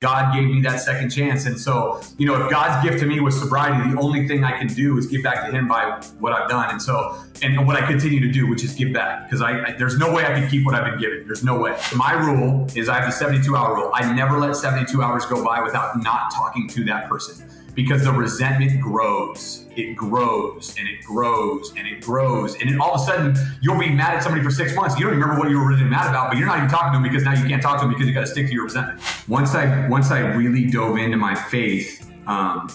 God gave me that second chance. And so, you know, if God's gift to me was sobriety, the only thing I can do is give back to Him by what I've done. And so, and what I continue to do, which is give back, because I, I, there's no way I can keep what I've been given. There's no way. My rule is I have the 72 hour rule. I never let 72 hours go by without not talking to that person because the resentment grows. It grows and it grows and it grows. And then all of a sudden, you'll be mad at somebody for six months. You don't remember what you were really mad about, but you're not even talking to them because now you can't talk to them because you got to stick to your resentment. Once I once I really dove into my faith, um,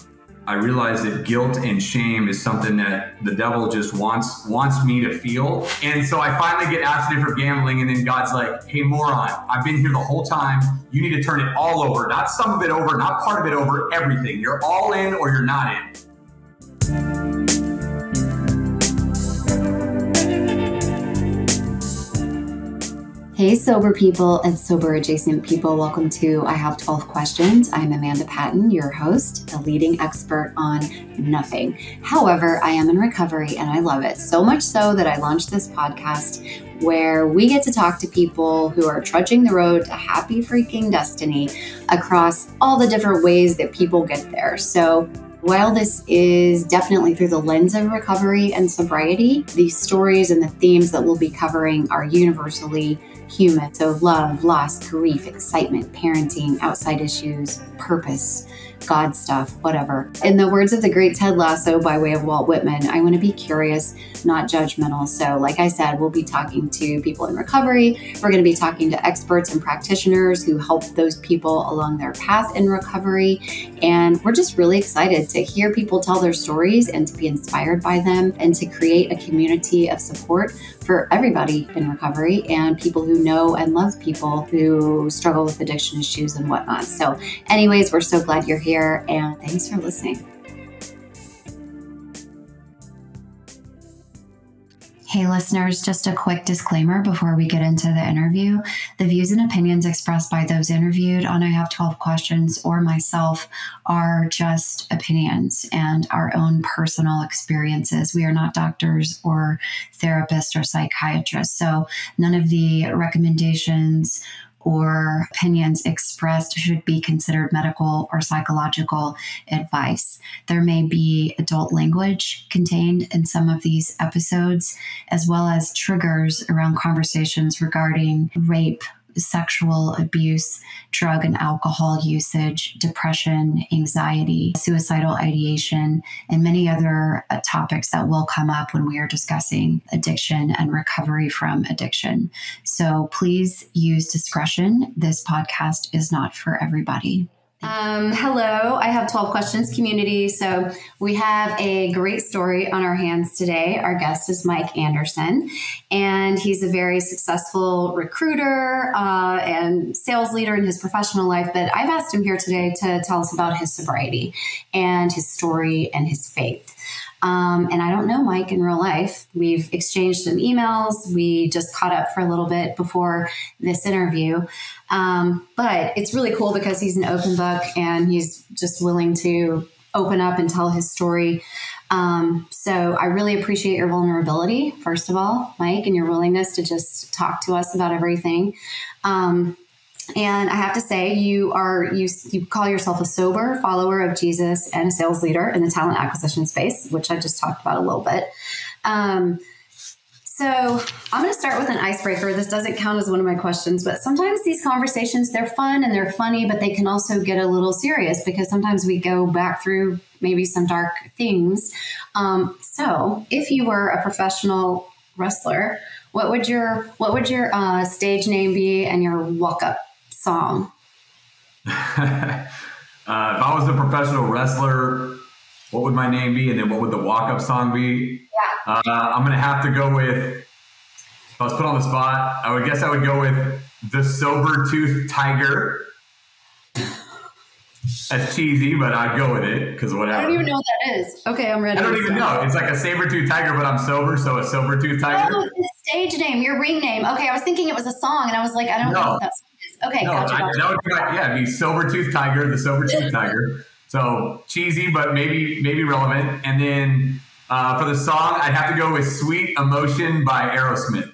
I realized that guilt and shame is something that the devil just wants wants me to feel. And so I finally get abstinent from gambling, and then God's like, "Hey, moron! I've been here the whole time. You need to turn it all over, not some of it over, not part of it over, everything. You're all in or you're not in." Hey, sober people and sober adjacent people. Welcome to I Have 12 Questions. I'm Amanda Patton, your host, a leading expert on nothing. However, I am in recovery and I love it so much so that I launched this podcast where we get to talk to people who are trudging the road to happy freaking destiny across all the different ways that people get there. So, while this is definitely through the lens of recovery and sobriety, the stories and the themes that we'll be covering are universally human. So, love, loss, grief, excitement, parenting, outside issues, purpose, God stuff, whatever. In the words of the great Ted Lasso by way of Walt Whitman, I want to be curious, not judgmental. So, like I said, we'll be talking to people in recovery. We're going to be talking to experts and practitioners who help those people along their path in recovery. And we're just really excited to hear people tell their stories and to be inspired by them and to create a community of support for everybody in recovery and people who know and love people who struggle with addiction issues and whatnot. So, anyways, we're so glad you're here and thanks for listening. Hey, listeners, just a quick disclaimer before we get into the interview. The views and opinions expressed by those interviewed on I Have 12 Questions or myself are just opinions and our own personal experiences. We are not doctors or therapists or psychiatrists. So none of the recommendations or opinions expressed should be considered medical or psychological advice. There may be adult language contained in some of these episodes, as well as triggers around conversations regarding rape, sexual abuse, drug and alcohol usage, depression, anxiety, suicidal ideation, and many other uh, topics that will come up when we are discussing addiction and recovery from addiction. So please use discretion. This podcast is not for everybody. Um, hello, I have 12 questions community. So we have a great story on our hands today. Our guest is Mike Anderson, and he's a very successful recruiter uh, and sales leader in his professional life. But I've asked him here today to tell us about his sobriety and his story and his faith. Um, and I don't know Mike in real life. We've exchanged some emails. We just caught up for a little bit before this interview. Um, but it's really cool because he's an open book and he's just willing to open up and tell his story. Um, so I really appreciate your vulnerability, first of all, Mike, and your willingness to just talk to us about everything. Um, and I have to say, you are you you call yourself a sober follower of Jesus and a sales leader in the talent acquisition space, which I just talked about a little bit. Um, so I'm going to start with an icebreaker. This doesn't count as one of my questions, but sometimes these conversations they're fun and they're funny, but they can also get a little serious because sometimes we go back through maybe some dark things. Um, so if you were a professional wrestler, what would your what would your uh, stage name be and your walk up song? uh, if I was a professional wrestler, what would my name be, and then what would the walk up song be? Yeah. Uh, I'm gonna have to go with. If I was put on the spot, I would guess I would go with the Sober Tooth Tiger. That's cheesy, but I'd go with it because whatever. I don't even know what that is. Okay, I'm ready. I don't even know. It's like a saber tooth tiger, but I'm sober, so a sober tooth tiger. Oh, stage name, your ring name. Okay, I was thinking it was a song, and I was like, I don't no. know what that song is. Okay, no, gotcha. I, that would be my, yeah, be Sober tooth tiger, the Sober tooth tiger. So cheesy, but maybe maybe relevant. And then uh, for the song, I'd have to go with "Sweet Emotion" by Aerosmith.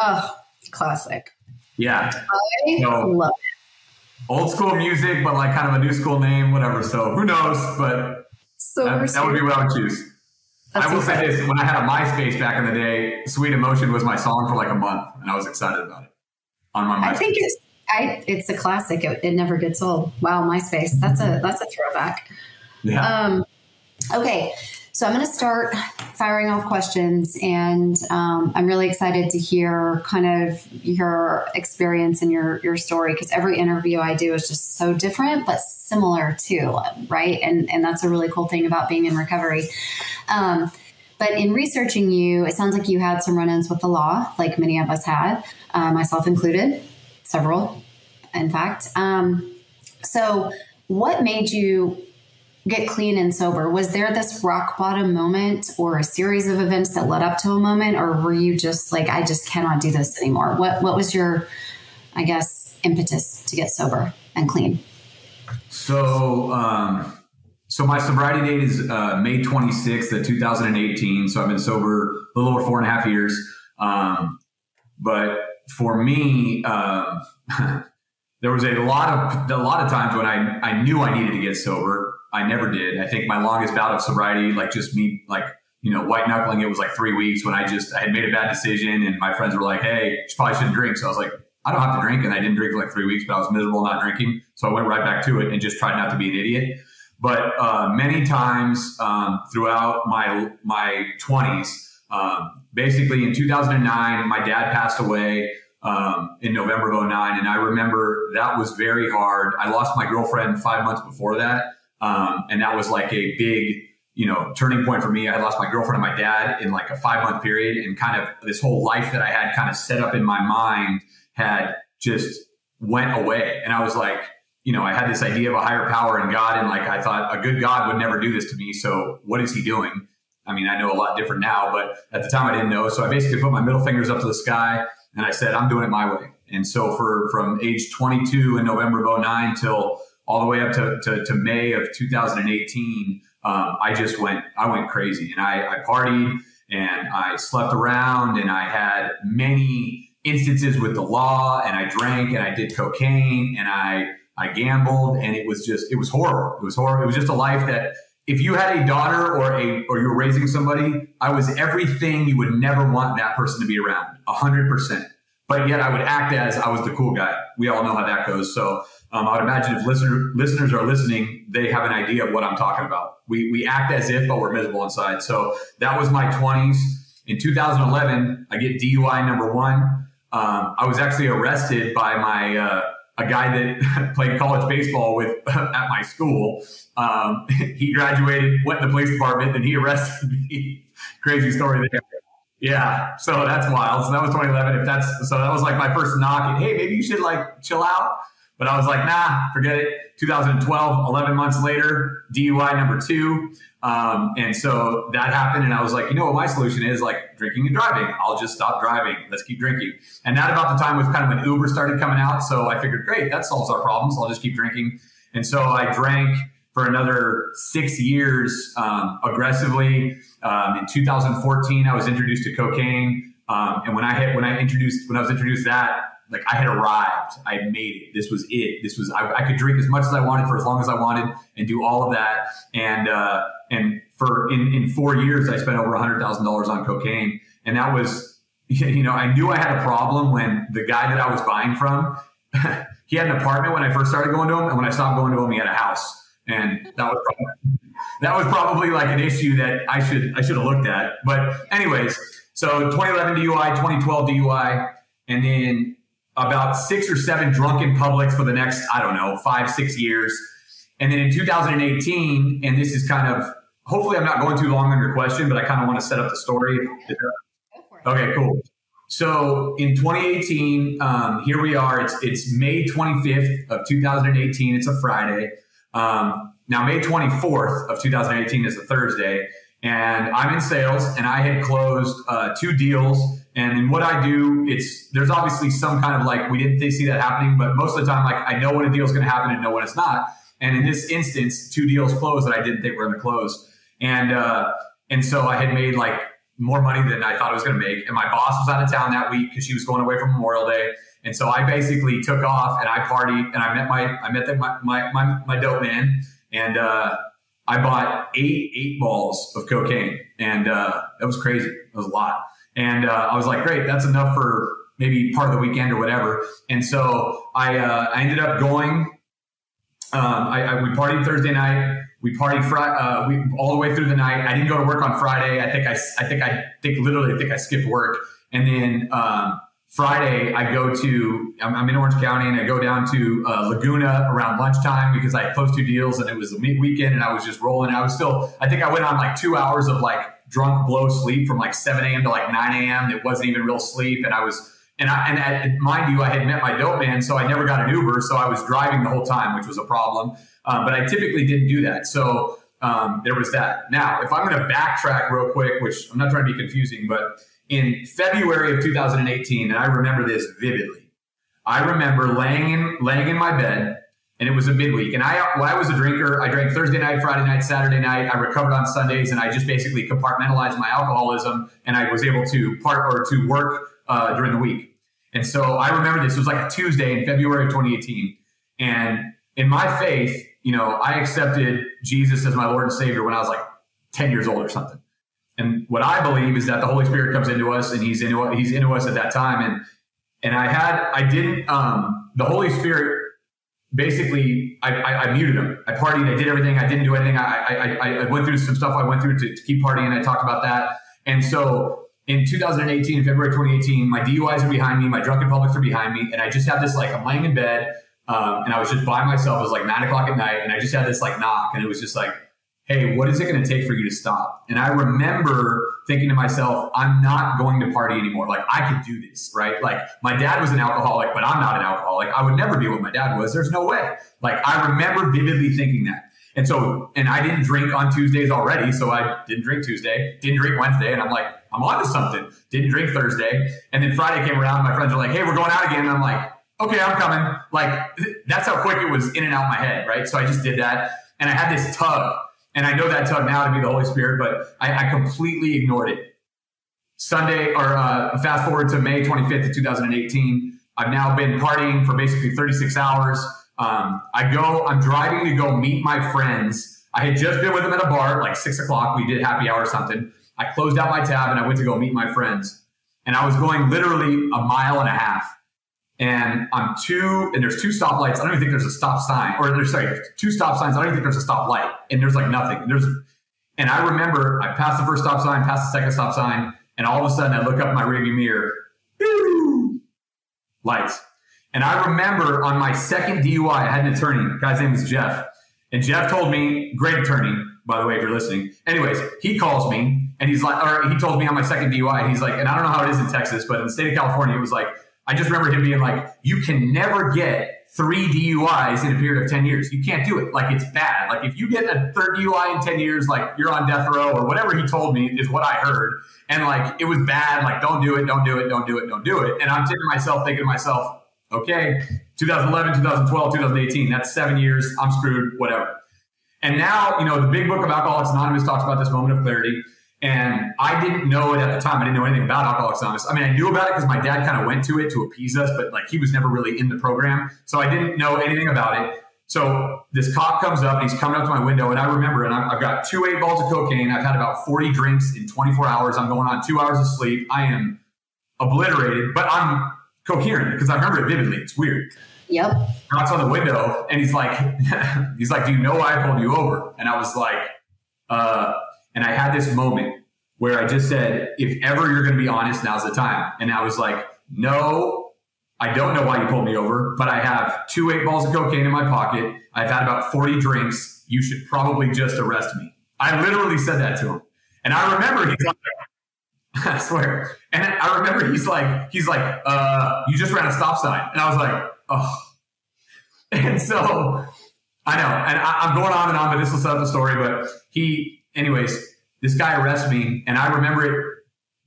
Oh, classic. Yeah. I so, love it. old school music, but like kind of a new school name, whatever. So who knows? But so that, that would be what I would choose. That's I will say this: when I had a MySpace back in the day, "Sweet Emotion" was my song for like a month, and I was excited about it on my MySpace. I think it's I, it's a classic. It, it, never gets old. Wow, MySpace. That's a that's a throwback. Yeah. Um, okay, so I'm going to start firing off questions, and um, I'm really excited to hear kind of your experience and your your story because every interview I do is just so different but similar too, right? And and that's a really cool thing about being in recovery. Um, but in researching you, it sounds like you had some run-ins with the law, like many of us had, uh, myself included, several, in fact. Um, so, what made you get clean and sober? Was there this rock bottom moment or a series of events that led up to a moment, or were you just like, I just cannot do this anymore? What What was your, I guess, impetus to get sober and clean? So, um, so my sobriety date is uh, May 26th of 2018. So I've been sober a little over four and a half years. Um, but for me, um, there was a lot of a lot of times when I, I knew I needed to get sober I never did. I think my longest bout of sobriety, like just me, like, you know, white knuckling, it was like three weeks when I just, I had made a bad decision and my friends were like, hey, you probably shouldn't drink. So I was like, I don't have to drink. And I didn't drink for like three weeks, but I was miserable not drinking. So I went right back to it and just tried not to be an idiot. But uh, many times um, throughout my, my 20s, um, basically in 2009, my dad passed away. Um, in November of 09. And I remember that was very hard. I lost my girlfriend five months before that. Um, and that was like a big, you know, turning point for me. I had lost my girlfriend and my dad in like a five month period, and kind of this whole life that I had kind of set up in my mind had just went away. And I was like, you know, I had this idea of a higher power and God, and like I thought a good God would never do this to me. So what is He doing? I mean, I know a lot different now, but at the time I didn't know. So I basically put my middle fingers up to the sky and I said, I'm doing it my way. And so for from age 22 in November of 09 till all the way up to, to, to May of 2018, um, I just went, I went crazy and I, I partied and I slept around and I had many instances with the law and I drank and I did cocaine and I, I gambled and it was just, it was horrible. It was horrible. It was just a life that if you had a daughter or a, or you were raising somebody, I was everything you would never want that person to be around hundred percent. But yet I would act as I was the cool guy. We all know how that goes. So um, I would imagine if listener, listeners are listening, they have an idea of what I'm talking about. We, we act as if, but we're miserable inside. So that was my 20s. In 2011, I get DUI number one. Um, I was actually arrested by my uh, a guy that played college baseball with at my school. Um, he graduated, went in the police department, and he arrested me. Crazy story there. Yeah, so that's wild. So that was 2011. If that's so, that was like my first knock. And hey, maybe you should like chill out. But I was like, nah, forget it. 2012, 11 months later, DUI number two. Um, and so that happened. And I was like, you know what my solution is? Like drinking and driving. I'll just stop driving. Let's keep drinking. And that about the time was kind of when Uber started coming out. So I figured, great, that solves our problems. I'll just keep drinking. And so I drank for another six years um, aggressively. Um, in 2014, I was introduced to cocaine. Um, and when I hit, when I introduced, when I was introduced that, like I had arrived. I made it. This was it. This was I, I, could drink as much as I wanted for as long as I wanted and do all of that. And uh, and for in in four years, I spent over a hundred thousand dollars on cocaine, and that was you know I knew I had a problem when the guy that I was buying from. he had an apartment when I first started going to him, and when I stopped going to him, he had a house, and that was probably, that was probably like an issue that I should I should have looked at. But anyways, so 2011 DUI, 2012 DUI, and then about six or seven drunken publics for the next, I don't know, five, six years. And then in 2018, and this is kind of, hopefully I'm not going too long on your question, but I kind of want to set up the story. Okay, cool. So in 2018, um, here we are. It's it's May 25th of 2018. It's a Friday. Um, now May 24th of 2018 is a Thursday, and I'm in sales, and I had closed uh, two deals and in what I do, it's there's obviously some kind of like we didn't see that happening, but most of the time, like I know when a deal is going to happen and know when it's not. And in this instance, two deals closed that I didn't think were going to close, and uh, and so I had made like more money than I thought I was going to make. And my boss was out of town that week because she was going away for Memorial Day, And so I basically took off and I partied and I met my I met the, my, my, my my dope man and uh, I bought eight eight balls of cocaine and uh, was crazy. It was a lot. And uh, I was like, great, that's enough for maybe part of the weekend or whatever. And so I uh, I ended up going. Um, I, I, we partied Thursday night. We partied Friday, uh, we all the way through the night. I didn't go to work on Friday. I think I, I think I think literally I think I skipped work. And then um, Friday, I go to, I'm, I'm, in Orange County and I go down to uh, Laguna around lunchtime because I closed two deals and it was a weekend and I was just rolling. I was still, I think I went on like two hours of like drunk blow sleep from like 7 a.m. to like 9 a.m. It wasn't even real sleep. And I was, and I, and at, mind you, I had met my dope man, so I never got an Uber. So I was driving the whole time, which was a problem. Um, but I typically didn't do that. So um, there was that. Now, if I'm going to backtrack real quick, which I'm not trying to be confusing, but in February of 2018, and I remember this vividly. I remember laying in laying in my bed, and it was a midweek. And I, when I was a drinker, I drank Thursday night, Friday night, Saturday night. I recovered on Sundays, and I just basically compartmentalized my alcoholism, and I was able to part or to work uh, during the week. And so I remember this it was like a Tuesday in February of 2018, and in my faith, you know, I accepted Jesus as my Lord and Savior when I was like 10 years old or something. And what I believe is that the Holy Spirit comes into us and he's into he's into us at that time. And and I had I didn't um the Holy Spirit basically I, I, I muted him. I partied, I did everything, I didn't do anything. I I, I went through some stuff I went through to, to keep partying. I talked about that. And so in 2018, February 2018, my DUIs are behind me, my drunken publics are behind me, and I just had this like I'm laying in bed, um, and I was just by myself. It was like nine o'clock at night, and I just had this like knock, and it was just like hey, what is it going to take for you to stop? And I remember thinking to myself, I'm not going to party anymore. Like, I could do this, right? Like, my dad was an alcoholic, but I'm not an alcoholic. I would never be what my dad was. There's no way. Like, I remember vividly thinking that. And so, and I didn't drink on Tuesdays already. So I didn't drink Tuesday, didn't drink Wednesday. And I'm like, I'm on to something. Didn't drink Thursday. And then Friday came around. My friends were like, hey, we're going out again. And I'm like, okay, I'm coming. Like, that's how quick it was in and out of my head, right? So I just did that. And I had this tug and I know that tug now to be the Holy Spirit, but I, I completely ignored it. Sunday, or uh, fast forward to May 25th of 2018, I've now been partying for basically 36 hours. Um, I go, I'm driving to go meet my friends. I had just been with them at a bar, like six o'clock. We did happy hour or something. I closed out my tab and I went to go meet my friends. And I was going literally a mile and a half and on two, and there's two stoplights. I don't even think there's a stop sign, or there's sorry, two stop signs. I don't even think there's a stop light, and there's like nothing. And there's, and I remember I passed the first stop sign, passed the second stop sign, and all of a sudden I look up my rearview mirror, lights. And I remember on my second DUI, I had an attorney. Guy's name was Jeff, and Jeff told me, great attorney, by the way, if you're listening. Anyways, he calls me and he's like, or he told me on my second DUI, he's like, and I don't know how it is in Texas, but in the state of California, it was like I just remember him being like, you can never get three DUIs in a period of 10 years. You can't do it. Like, it's bad. Like, if you get a third DUI in 10 years, like, you're on death row or whatever he told me is what I heard. And like, it was bad. Like, don't do it, don't do it, don't do it, don't do it. And I'm thinking myself, thinking to myself, okay, 2011, 2012, 2018, that's seven years. I'm screwed, whatever. And now, you know, the big book of Alcoholics Anonymous talks about this moment of clarity. And I didn't know it at the time. I didn't know anything about Alcoholics Anonymous. I mean, I knew about it because my dad kind of went to it to appease us, but like he was never really in the program. So I didn't know anything about it. So this cop comes up and he's coming up to my window. And I remember, and I've got two eight balls of cocaine. I've had about 40 drinks in 24 hours. I'm going on two hours of sleep. I am obliterated, but I'm coherent because I remember it vividly. It's weird. Yep. Knocks on the window and he's like, he's like, do you know why I pulled you over? And I was like, uh, and I had this moment where I just said, if ever you're going to be honest, now's the time. And I was like, no, I don't know why you pulled me over, but I have two eight balls of cocaine in my pocket. I've had about 40 drinks. You should probably just arrest me. I literally said that to him. And I remember he's like, I swear. And I remember he's like, he's like, uh, you just ran a stop sign. And I was like, oh. And so I know, and I, am going on and on, but this will set up the story. But he, anyways, this guy arrests me, and I remember it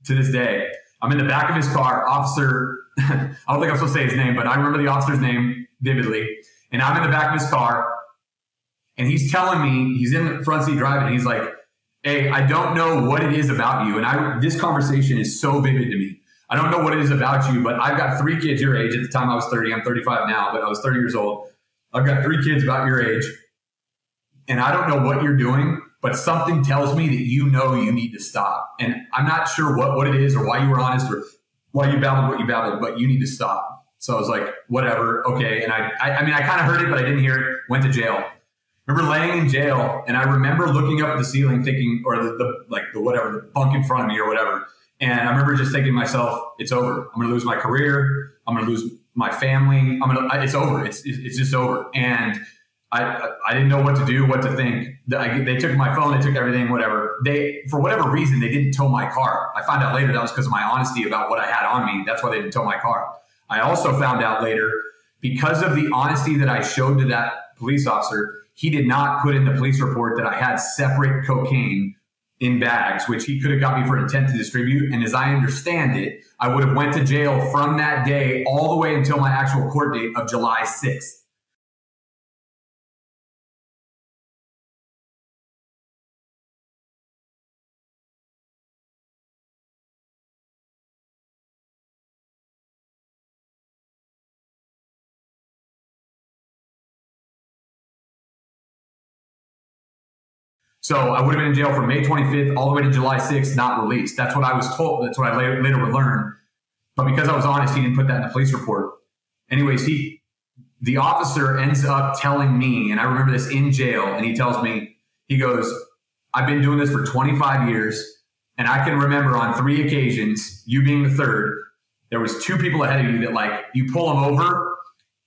to this day. I'm in the back of his car. Officer, I don't think I'm supposed to say his name, but I remember the officer's name vividly. And I'm in the back of his car, and he's telling me he's in the front seat driving. And he's like, "Hey, I don't know what it is about you." And I, this conversation is so vivid to me. I don't know what it is about you, but I've got three kids your age. At the time I was 30, I'm 35 now, but I was 30 years old. I've got three kids about your age, and I don't know what you're doing, but something tells me that you know you need to stop. And I'm not sure what, what it is or why you were honest or why you babbled what you babbled, but you need to stop. So I was like, whatever, okay. And I, I, I mean, I kind of heard it, but I didn't hear it. Went to jail. Remember laying in jail, and I remember looking up at the ceiling, thinking, or the, the like the whatever, the bunk in front of me or whatever. And I remember just thinking to myself, it's over. I'm going to lose my career. I'm going to lose my family. I'm going to, it's over. It's, it's just over. And I, I didn't know what to do, what to think. They took my phone, they took everything, whatever. They, for whatever reason, they didn't tow my car. I found out later that was because of my honesty about what I had on me. That's why they didn't tow my car. I also found out later because of the honesty that I showed to that police officer, he did not put in the police report that I had separate cocaine in bags, which he could have got me for intent to distribute. And as I understand it, I would have went to jail from that day all the way until my actual court date of July 6th. So I would have been in jail from May 25th all the way to July 6th, not released. That's what I was told. That's what I later, would learn. But because I was honest, he didn't put that in the police report. Anyways, he, the officer ends up telling me, and I remember this in jail, and he tells me, he goes, I've been doing this for 25 years, and I can remember on three occasions, you being the third, there was two people ahead of you that like you pull them over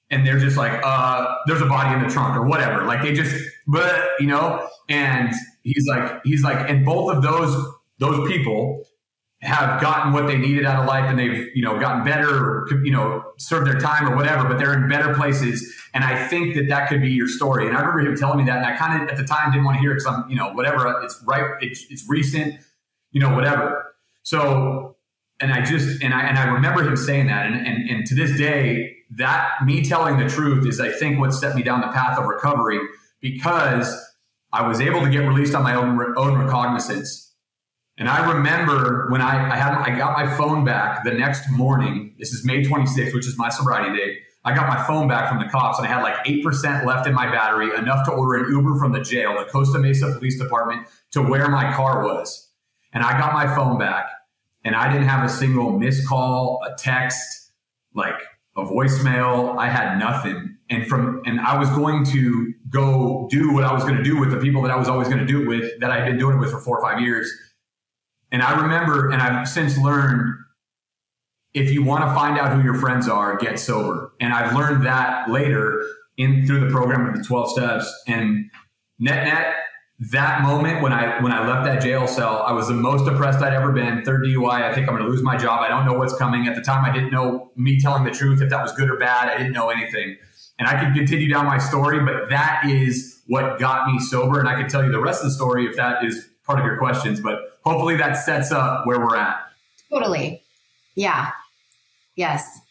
and they're just like, uh, there's a body in the trunk or whatever. Like they just, but you know, and he's like, he's like, and both of those those people have gotten what they needed out of life and they've you know gotten better you know served their time or whatever but they're in better places. And i think that that could be your story. And i remember him telling me that and i kind of at the time didn't want to hear it because i'm you know whatever it's right it's, it's recent you know whatever. So and i just and i and i remember him saying that. And and, and to this day that me telling the truth is i think what set me down the path of recovery because I was able to get released on my own own recognizance. And I remember when I, I had I got my phone back the next morning. This is May 26th, which is my sobriety date. I got my phone back from the cops and I had like 8% left in my battery, enough to order an Uber from the jail, the Costa Mesa Police Department, to where my car was. And I got my phone back and I didn't have a single missed call, a text, like a voicemail. I had nothing. And from and I was going to go do what I was going to do with the people that I was always going to do it with that I'd been doing it with for four or five years. And I remember, and I've since learned if you want to find out who your friends are, get sober. And I've learned that later in through the program of the 12 steps. And net net, that moment when I when I left that jail cell, I was the most depressed I'd ever been. Third DUI. I think I'm going to lose my job. I don't know what's coming. At the time, I didn't know me telling the truth if that was good or bad. I didn't know anything, and I could continue down my story. But that is what got me sober, and I could tell you the rest of the story if that is part of your questions. But hopefully, that sets up where we're at. Totally. Yeah. Yes.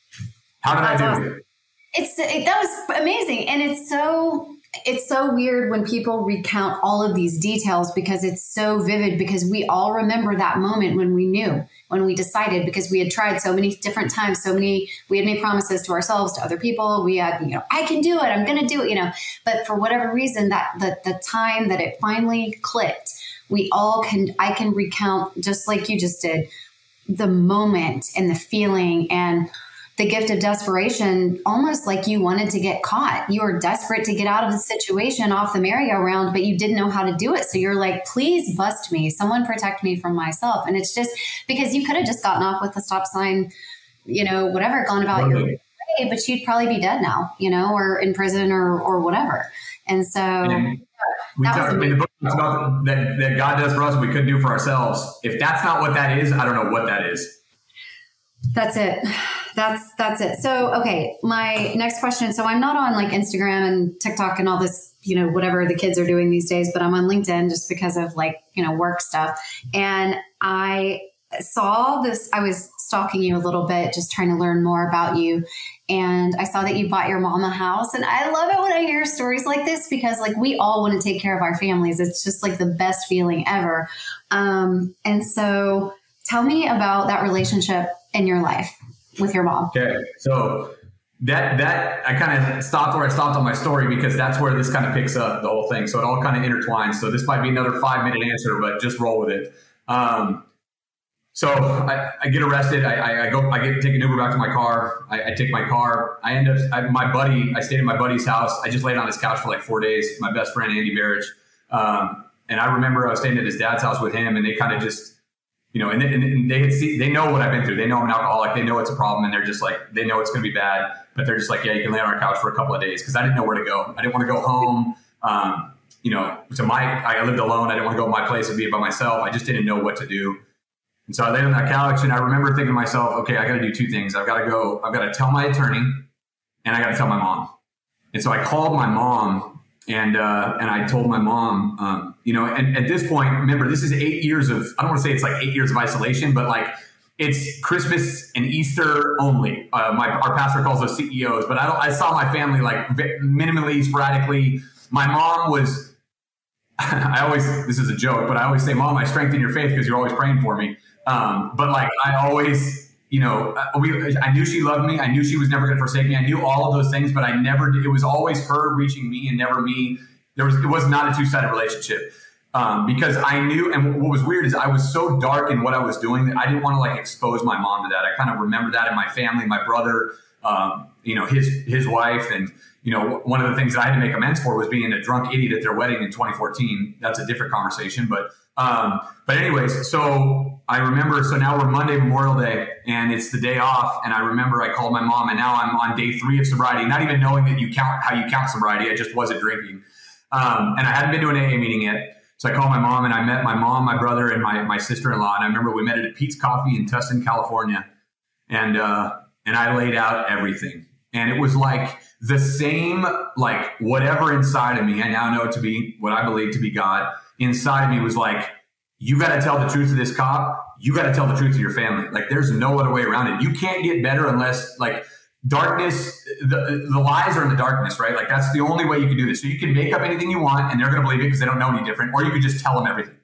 How did That's I do awesome. it? It's it, that was amazing, and it's so it's so weird when people recount all of these details because it's so vivid because we all remember that moment when we knew when we decided because we had tried so many different times so many we had made promises to ourselves to other people. We had you know i can do it. I'm to do it you know. But for whatever reason that the, the time that it finally clicked we all can i can recount just like you just did the moment and the feeling and the gift of desperation, almost like you wanted to get caught. You were desperate to get out of the situation off the merry-go-round, but you didn't know how to do it. So you're like, please bust me. Someone protect me from myself. And it's just because you could have just gotten off with the stop sign, you know, whatever, gone about your way, but you'd probably be dead now, you know, or in prison or or whatever. And so and we talk, I mean, the book talks about that, that God does for us we couldn't do for ourselves. If that's not what that is, I don't know what that is. That's it. That's that's it. So okay, my next question. So I'm not on like Instagram and TikTok and all this, you know, whatever the kids are doing these days, but I'm on LinkedIn just because of like, you know, work stuff. And I saw this I was stalking you a little bit just trying to learn more about you and I saw that you bought your mom a house and I love it when I hear stories like this because like we all want to take care of our families. It's just like the best feeling ever. Um, and so tell me about that relationship in your life with your mom? Okay. So that that I kind of stopped where I stopped on my story because that's where this kind of picks up the whole thing. So it all kind of intertwines. So this might be another five minute answer, but just roll with it. Um, so I, I, get arrested. I, I, go. I get take an Uber back to my car. I, I take my car. I end up. I, my buddy. I stayed at my buddy's house. I just laid on his couch for like four days. My best friend Andy Barrich. Um, and I remember I was staying at his dad's house with him, and they kind of just, you know, and, they, and they see, they know what I've been through. They know I'm an alcoholic. They know it's a problem, and they're just like, they know it's going to be bad, but they're just like, yeah, you can lay on our couch for a couple of days because I didn't know where to go. I didn't want to go home. Um, you know, to my, I lived alone. I didn't want to go to my place and be by myself. I just didn't know what to do. And so I laid on that couch and I remember thinking to myself, okay, I got to do two things. I've got to go, I've got to tell my attorney and I got to tell my mom. And so I called my mom and, uh, and I told my mom, um, you know, and at this point, remember, this is eight years of, I don't want to say it's like eight years of isolation, but like it's Christmas and Easter only. Uh, my, our pastor calls us CEOs, but I, I saw my family like minimally, sporadically. My mom was, I always, this is a joke, but I always say, Mom, I strengthen your faith because you're always praying for me. Um, but like I always, you know, uh, we, I knew she loved me. I knew she was never going to forsake me. I knew all of those things, but I never. It was always her reaching me and never me. There was it was not a two sided relationship. Um, because I knew, and what was weird is I was so dark in what I was doing that I didn't want to like expose my mom to that. I kind of remember that in my family, my brother, um, you know, his his wife, and you know, one of the things that I had to make amends for was being a drunk idiot at their wedding in 2014. That's a different conversation, but um, but anyways, so I remember. So now we're Monday, Memorial Day, and it's the day off. And I remember I called my mom, and now I'm on day three of sobriety, not even knowing that you count how you count sobriety. I just wasn't drinking, um, and I hadn't been to an AA meeting yet. So I called my mom, and I met my mom, my brother, and my my sister in law. And I remember we met at a Peet's Coffee in Tustin, California, and uh, and I laid out everything, and it was like the same, like whatever inside of me. I now know to be what I believe to be God inside of me was like, you got to tell the truth to this cop. You got to tell the truth to your family. Like, there's no other way around it. You can't get better unless, like, darkness, the, the lies are in the darkness, right? Like, that's the only way you can do this. So you can make up anything you want and they're going to believe it because they don't know any different, or you could just tell them everything.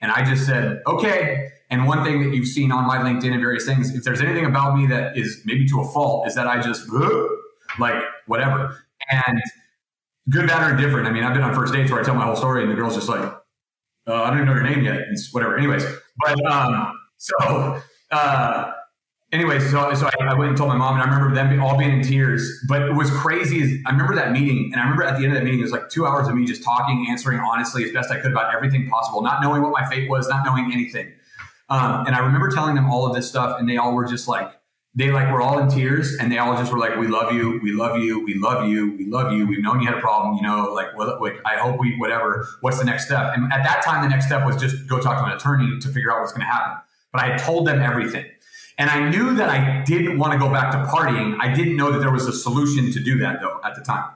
And I just said, okay. And one thing that you've seen on my LinkedIn and various things, if there's anything about me that is maybe to a fault, is that I just, like, whatever. And good, bad, or different I mean, I've been on first dates where I tell my whole story and the girl's just like, uh, I don't even know your name yet. It's whatever. Anyways, but um, so uh, anyways, so so I, I, went and told my mom, and I remember them all being in tears. But it was crazy. Is I remember that meeting, and I remember at the end of that meeting, it was like two hours of me just talking, answering honestly as best I could about everything possible, not knowing what my fate was, not knowing anything. Um, and I remember telling them all of this stuff, and they all were just like, they like were all in tears and they all just were like, "We love you, we love you, we love you, we love you. We've known you had a problem, you know. Like, like I hope we whatever. What's the next step?" And at that time, the next step was just go talk to an attorney to figure out what's going to happen. But I had told them everything, and I knew that I didn't want to go back to partying. I didn't know that there was a solution to do that though at the time.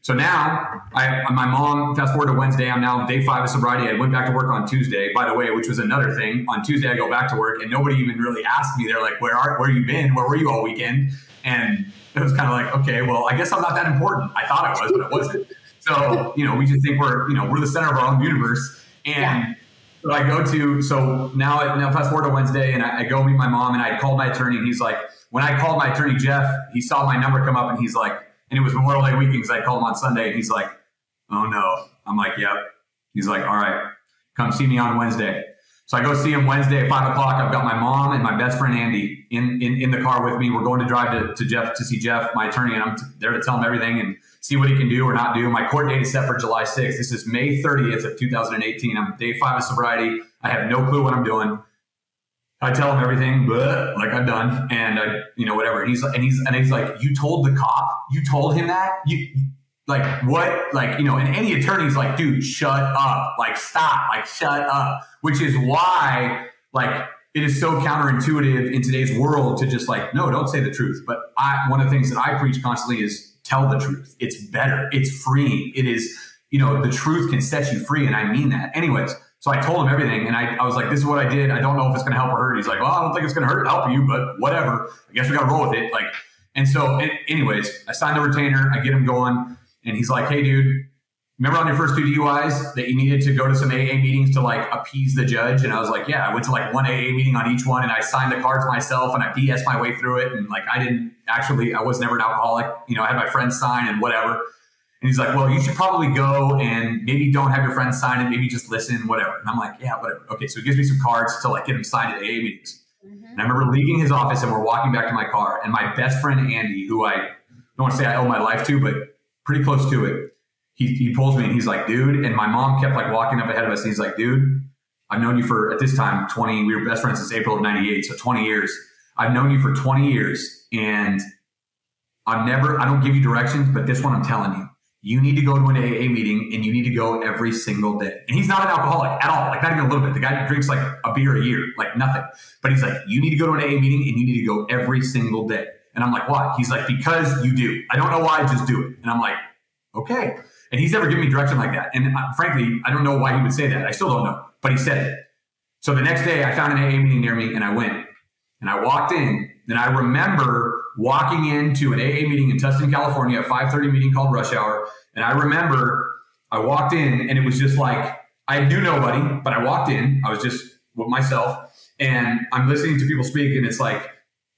So now, I, my mom, fast forward to Wednesday, I'm now day five of sobriety. I went back to work on Tuesday, by the way, which was another thing. On Tuesday, I go back to work and nobody even really asked me. They're like, where are, where you been? Where were you all weekend? And it was kind of like, okay, well, I guess I'm not that important. I thought I was, but I wasn't. So, you know, we just think we're, you know, we're the center of our own universe. And yeah. So I go to, so now, now fast forward to Wednesday and I, I go meet my mom and I called my attorney and he's like, when I called my attorney, Jeff, he saw my number come up and he's like, and it was Memorial Day weekend because I called him on Sunday, and he's like, "Oh no." I'm like, "Yep." He's like, "All right, come see me on Wednesday." So I go see him Wednesday at five o'clock. I've got my mom and my best friend Andy in, in, in the car with me. We're going to drive to, to Jeff to see Jeff, my attorney, and I'm t- there to tell him everything and see what he can do or not do. My court date is set for July 6th. This is May 30th of 2018. I'm day five of sobriety. I have no clue what I'm doing. I tell him everything, but like I've done, and I, you know, whatever. And he's and he's and he's like, you told the cop, you told him that, you like what, like you know, and any attorney's like, dude, shut up, like stop, like shut up. Which is why, like, it is so counterintuitive in today's world to just like, no, don't say the truth. But I, one of the things that I preach constantly is tell the truth. It's better. It's freeing. It is, you know, the truth can set you free, and I mean that. Anyways. So I told him everything, and I, I was like, "This is what I did. I don't know if it's going to help or hurt." He's like, "Well, I don't think it's going to hurt help you, but whatever. I guess we got to roll with it." Like, and so, anyways, I signed the retainer. I get him going, and he's like, "Hey, dude, remember on your first two DUIs that you needed to go to some AA meetings to like appease the judge? And I was like, yeah, I went to like one AA meeting on each one and I signed the cards myself and I BS my way through it. And like, I didn't actually, I was never an alcoholic. You know, I had my friends sign and whatever. And he's like, well, you should probably go and maybe don't have your friends sign it, maybe just listen, whatever. And I'm like, yeah, whatever. Okay. So he gives me some cards to like get him signed at AA meetings. Mm-hmm. And I remember leaving his office and we're walking back to my car and my best friend, Andy, who I don't want to say I owe my life to, but pretty close to it he, he pulls me and he's like, dude, and my mom kept like walking up ahead of us. And he's like, dude, I've known you for at this time 20, we were best friends since April of 98. So 20 years. I've known you for 20 years and I've never, I don't give you directions, but this one I'm telling you, you need to go to an AA meeting and you need to go every single day. And he's not an alcoholic at all, like not even a little bit. The guy drinks like a beer a year, like nothing. But he's like, you need to go to an AA meeting and you need to go every single day. And I'm like, why? He's like, because you do. I don't know why, just do it. And I'm like, okay. And he's never given me direction like that. And uh, frankly, I don't know why he would say that. I still don't know, but he said it. So the next day, I found an AA meeting near me and I went. And I walked in. And I remember walking into an AA meeting in Tustin, California, a 5:30 meeting called Rush Hour. And I remember I walked in and it was just like I knew nobody, but I walked in. I was just with myself, and I'm listening to people speak, and it's like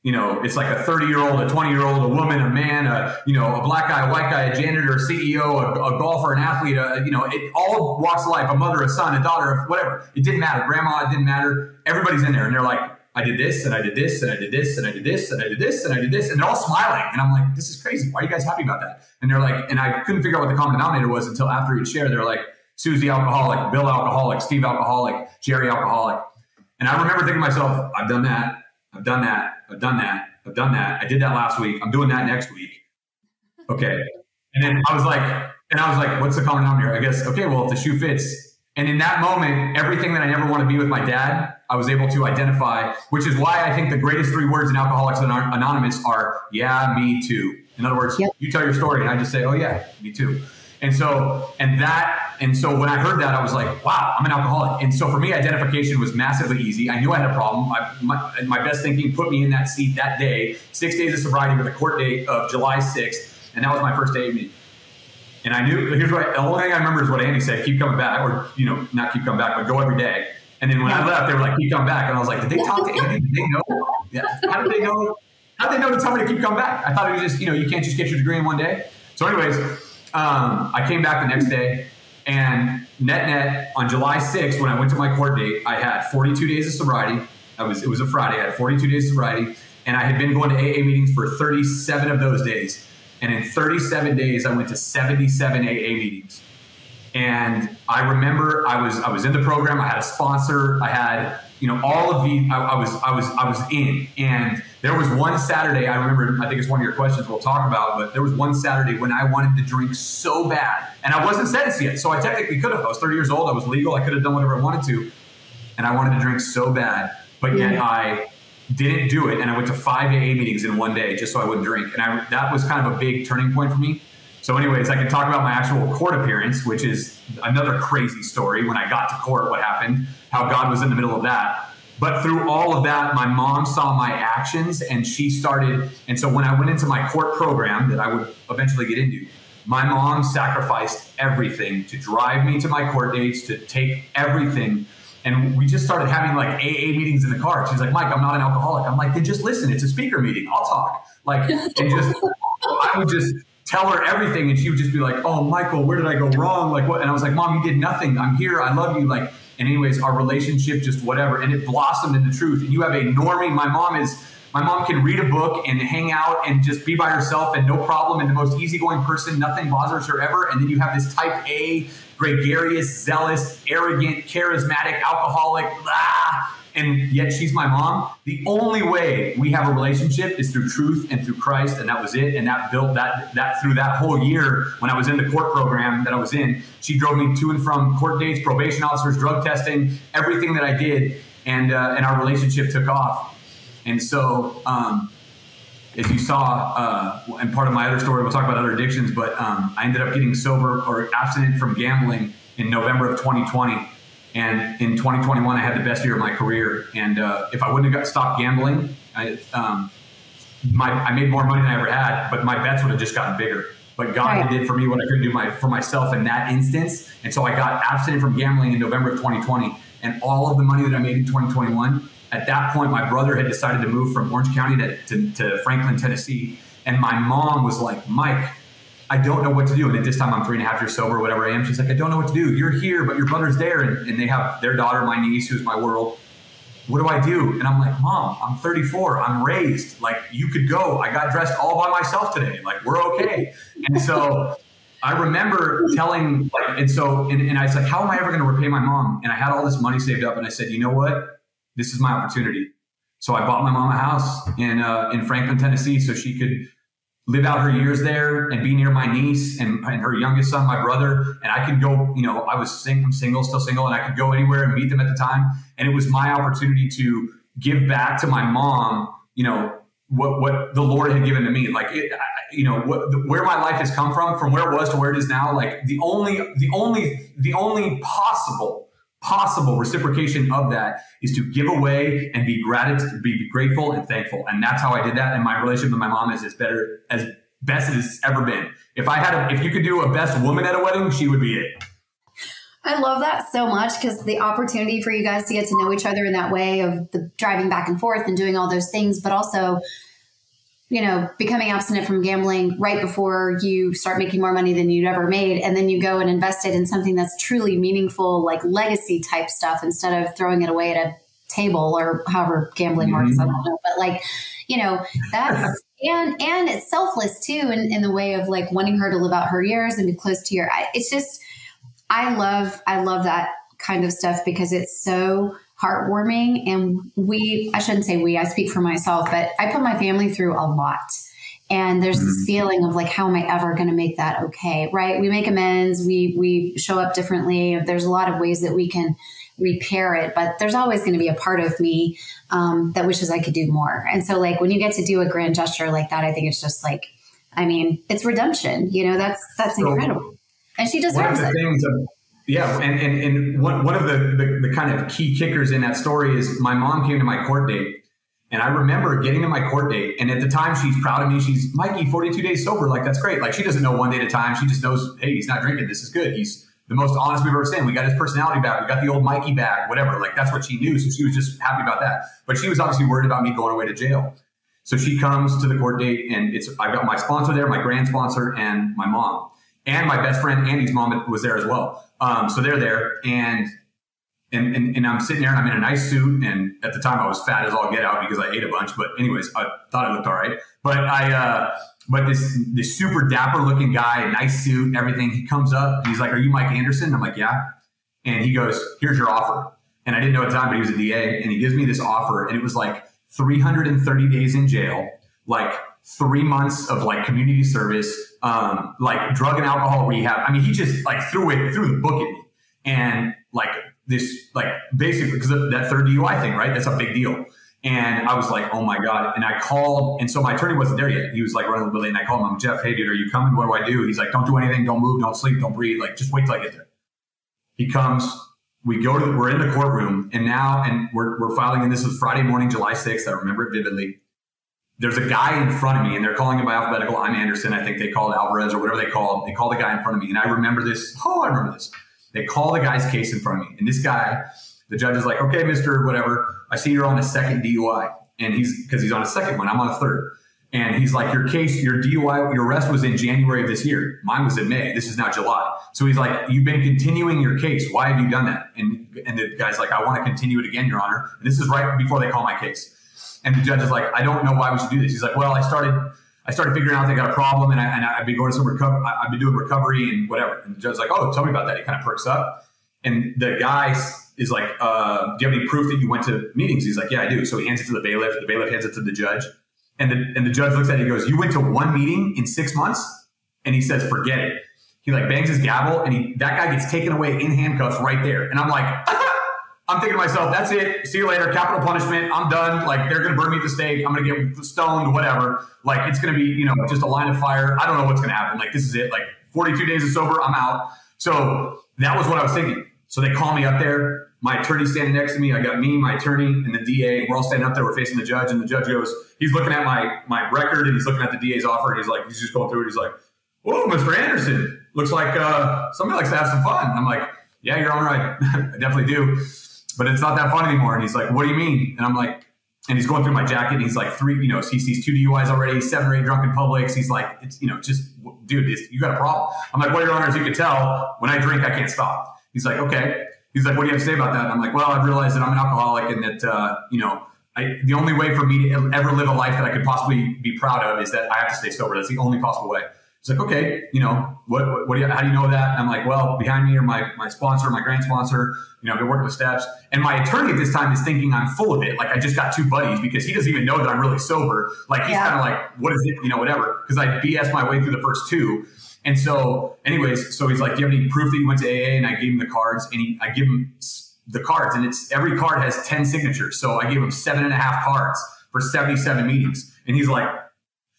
you know, it's like a 30 year old, a 20 year old, a woman, a man, a, you know, a black guy, a white guy, a janitor, a CEO, a, a golfer, an athlete, a, you know, it all walks of life, a mother, a son, a daughter, whatever. It didn't matter. Grandma, it didn't matter. Everybody's in there and they're like, I did this and I did this and I did this and I did this and I did this and I did this and they're all smiling. And I'm like, this is crazy. Why are you guys happy about that? And they're like, and I couldn't figure out what the common denominator was until after each share. They're like, Susie alcoholic, Bill alcoholic, Steve alcoholic, Jerry alcoholic. And I remember thinking to myself, I've done that. I've done that. I've done that. I've done that. I did that last week. I'm doing that next week. Okay. And then I was like, and I was like, what's the common denominator? I guess, okay, well, if the shoe fits. And in that moment, everything that I never want to be with my dad, I was able to identify, which is why I think the greatest three words in Alcoholics Anonymous are, yeah, me too. In other words, yep. you tell your story and I just say, oh, yeah, me too. And so, and that, and so when I heard that, I was like, wow, I'm an alcoholic. And so for me, identification was massively easy. I knew I had a problem. I, my, my best thinking put me in that seat that day, six days of sobriety with a court date of July 6th. And that was my first day of meeting. And I knew, here's what, the only thing I remember is what Andy said, keep coming back, or, you know, not keep coming back, but go every day. And then when I left, they were like, keep coming back. And I was like, did they talk to Andy? Did they know? Yeah. How did they know? How did they know to tell me to keep coming back? I thought it was just, you know, you can't just get your degree in one day. So anyways, um, I came back the next day, and net net on July 6th, when I went to my court date, I had 42 days of sobriety. I was it was a Friday. I had 42 days of sobriety, and I had been going to AA meetings for 37 of those days. And in 37 days, I went to 77 AA meetings. And I remember I was I was in the program. I had a sponsor. I had you know all of the I, I, was I was I was in. And there was one Saturday I remember. I think it's one of your questions we'll talk about. But there was one Saturday when I wanted to drink so bad, and I wasn't sentenced yet, so I technically could have. I was 30 years old. I was legal. I could have done whatever I wanted to, and I wanted to drink so bad, but yet I didn't do it. And I went to five AA meetings in one day just so I wouldn't drink. And I, that was kind of a big turning point for me so, anyways, I can talk about my actual court appearance, which is another crazy story. When I got to court, what happened, how God was in the middle of that. But through all of that, my mom saw my actions and she started. And so when I went into my court program that I would eventually get into, my mom sacrificed everything to drive me to my court dates, to take everything. And we just started having like AA meetings in the car. She's like, Mike, I'm not an alcoholic. I'm like, then just listen. It's a speaker meeting. I'll talk. Like, and just, I would just, tell her everything and she would just be like oh michael where did i go wrong? Like what? And i was like mom you did nothing. I'm here. I love you. Like and anyways our relationship just whatever and it blossomed into truth. And you have a normie. My mom is my mom can read a book and hang out and just be by herself and no problem and the most easygoing person. Nothing bothers her ever. And then you have this type a gregarious zealous arrogant charismatic alcoholic and yet she's my mom. The only way we have a relationship is through truth and through Christ, and that was it. And that built that that through that whole year when I was in the court program that I was in. She drove me to and from court dates, probation officers, drug testing, everything that I did, and uh, and our relationship took off. And so, um, as you saw, uh, and part of my other story, we'll talk about other addictions, but um, I ended up getting sober or abstinent from gambling in November of 2020 and in 2021, I had the best year of my career. And uh, if I wouldn't have got stopped gambling, I, um, my, I made more money than I ever had, but my bets would have just gotten bigger. but God right. did for me what I couldn't do my, for myself in that instance. And so I got abstinent from gambling in November of 2020. And all of the money that I made in 2021, at that point, my brother had decided to move from Orange County to, to, to Franklin, Tennessee. And my mom was like, Mike, I don't know what to do. And at this time, I'm three and a half years sober, whatever I am. She's like, I don't know what to do. You're here, but your brother's there. And, and they have their daughter, my niece, who's my world what do I do? And I'm like, Mom, I'm 34. I'm raised. Like, you could go. I got dressed all by myself today. Like, we're okay. And so I remember telling, like, and so, and, and I was like, how am I ever going to repay my mom? And I had all this money saved up, and I said, you know what? This is my opportunity. So I bought my mom a house in uh, in Franklin, Tennessee, so she could live out her years there and be near my niece and, and, her youngest son, my brother. And I could go, you know, I was sing, I'm single, still single, and I could go anywhere and meet them at the time. And it was my opportunity to give back to my mom, you know, what, what the Lord had given to me. Like, it, you know, what, where my life has come from, from where it was to where it is now. Like the only, the only, the only possible possible reciprocation of that is to give away and be gratitude, be grateful and thankful. And that's how I did that. And my relationship with my mom is as better as best as it's ever been. If I had, a, if you could do a best woman at a wedding, she would be it. I love that so much because the opportunity for you guys to get to know each other in that way of the driving back and forth and doing all those things, but also you know, becoming abstinent from gambling right before you start making more money than you'd ever made. And then you go and invest it in something that's truly meaningful, like legacy type stuff, instead of throwing it away at a table or however gambling mm-hmm. works. I don't know. But like, you know, that's and and it's selfless too in, in the way of like wanting her to live out her years and be close to your it's just I love I love that kind of stuff because it's so heartwarming. And we, I shouldn't say we, I speak for myself, but I put my family through a lot. And there's this mm-hmm. feeling of like, how am I ever going to make that okay? Right? We make amends. We we show up differently. There's a lot of ways that we can repair it, but there's always going to be a part of me um, that wishes I could do more. And so, like when you get to do a grand gesture like that, I think it's just like, I mean, it's redemption. You know, that's that's incredible. And she deserves it. Things yeah, and and, and one, one of the, the, the kind of key kickers in that story is my mom came to my court date, and I remember getting to my court date, and at the time she's proud of me. She's Mikey, forty two days sober, like that's great. Like she doesn't know one day at a time. She just knows, hey, he's not drinking. This is good. He's the most honest we've ever seen. We got his personality back. We got the old Mikey back. Whatever. Like that's what she knew. So she was just happy about that. But she was obviously worried about me going away to jail. So she comes to the court date, and it's I've got my sponsor there, my grand sponsor, and my mom, and my best friend Andy's mom was there as well. Um, so they're there, and, and and and I'm sitting there, and I'm in a nice suit, and at the time I was fat as all get out because I ate a bunch. But anyways, I thought I looked all right. But I, uh, but this this super dapper looking guy, nice suit, everything. He comes up, he's like, "Are you Mike Anderson?" I'm like, "Yeah." And he goes, "Here's your offer." And I didn't know at the time, but he was a DA, and he gives me this offer, and it was like 330 days in jail, like three months of like community service, um, like drug and alcohol rehab. I mean, he just like threw it threw the book at me, and like this, like basically because that third DUI thing, right? That's a big deal. And I was like, oh my God. And I called, and so my attorney wasn't there yet. He was like running a little bit late. And I called him, I'm Jeff, hey dude, are you coming? What do I do? He's like, don't do anything, don't move, don't sleep, don't breathe. Like, just wait till I get there. He comes, we go to, we're in the courtroom, and now, and we're, we're filing, and this is Friday morning, July 6th. I remember it vividly there's a guy in front of me and they're calling him by alphabetical. I'm Anderson. I think they called Alvarez or whatever they called. They call the guy in front of me. And I remember this. Oh, I remember this. They call the guy's case in front of me. And this guy, the judge is like, okay, Mr. Whatever. I see you're on a second DUI. And he's, because he's on a second one. I'm on a third. And he's like, your case, your DUI, your arrest was in January of this year. Mine was in May. This is now July. So he's like, you've been continuing your case. Why have you done that? And, and the guy's like, I want to continue it again, Your Honor. And this is right before they call my case. And the judge is like, I don't know why we should do this. He's like, well, I started, I started figuring out they got a problem, and, I, and I've been going to some recovery. I've been doing recovery and whatever. And the judge's like, oh, tell me about that. He kind of perks up, and the guy is like, uh, do you have any proof that you went to meetings? He's like, yeah, I do. So he hands it to the bailiff. The bailiff hands it to the judge, and the and the judge looks at it. He goes, you went to one meeting in six months, and he says, forget it. He like bangs his gavel, and he that guy gets taken away in handcuffs right there, and I'm like. I'm thinking to myself, that's it. See you later. Capital punishment. I'm done. Like they're going to burn me at the stake. I'm going to get stoned, whatever. Like it's going to be, you know, just a line of fire. I don't know what's going to happen. Like this is it. Like 42 days of sober. I'm out. So that was what I was thinking. So they call me up there. My attorney standing next to me. I got me, my attorney, and the DA. We're all standing up there. We're facing the judge, and the judge goes, he's looking at my my record, and he's looking at the DA's offer, and he's like, he's just going through it. He's like, Whoa, Mr. Anderson, looks like uh, somebody likes to have some fun. I'm like, Yeah, you're on right. I definitely do. But it's not that fun anymore. And he's like, What do you mean? And I'm like, and he's going through my jacket and he's like three, you know, he sees two DUIs already, seven or eight drunken publics. He's like, it's, you know, just, dude, you got a problem. I'm like, well, your honor, as you can tell, when I drink, I can't stop. He's like, okay. He's like, what do you have to say about that? And I'm like, well, I've realized that I'm an alcoholic and that, uh, you know, I, the only way for me to ever live a life that I could possibly be proud of is that I have to stay sober. That's the only possible way. It's like, okay, you know, what, what, what do you, how do you know that? And I'm like, well, behind me are my, my sponsor, my grand sponsor, you know, I've been working with steps. And my attorney at this time is thinking I'm full of it. Like I just got two buddies because he doesn't even know that I'm really sober. Like he's yeah. kind of like, what is it? You know, whatever. Cause I BS my way through the first two. And so anyways, so he's like, do you have any proof that you went to AA? And I gave him the cards and he, I give him the cards and it's every card has 10 signatures. So I gave him seven and a half cards for 77 meetings. And he's like,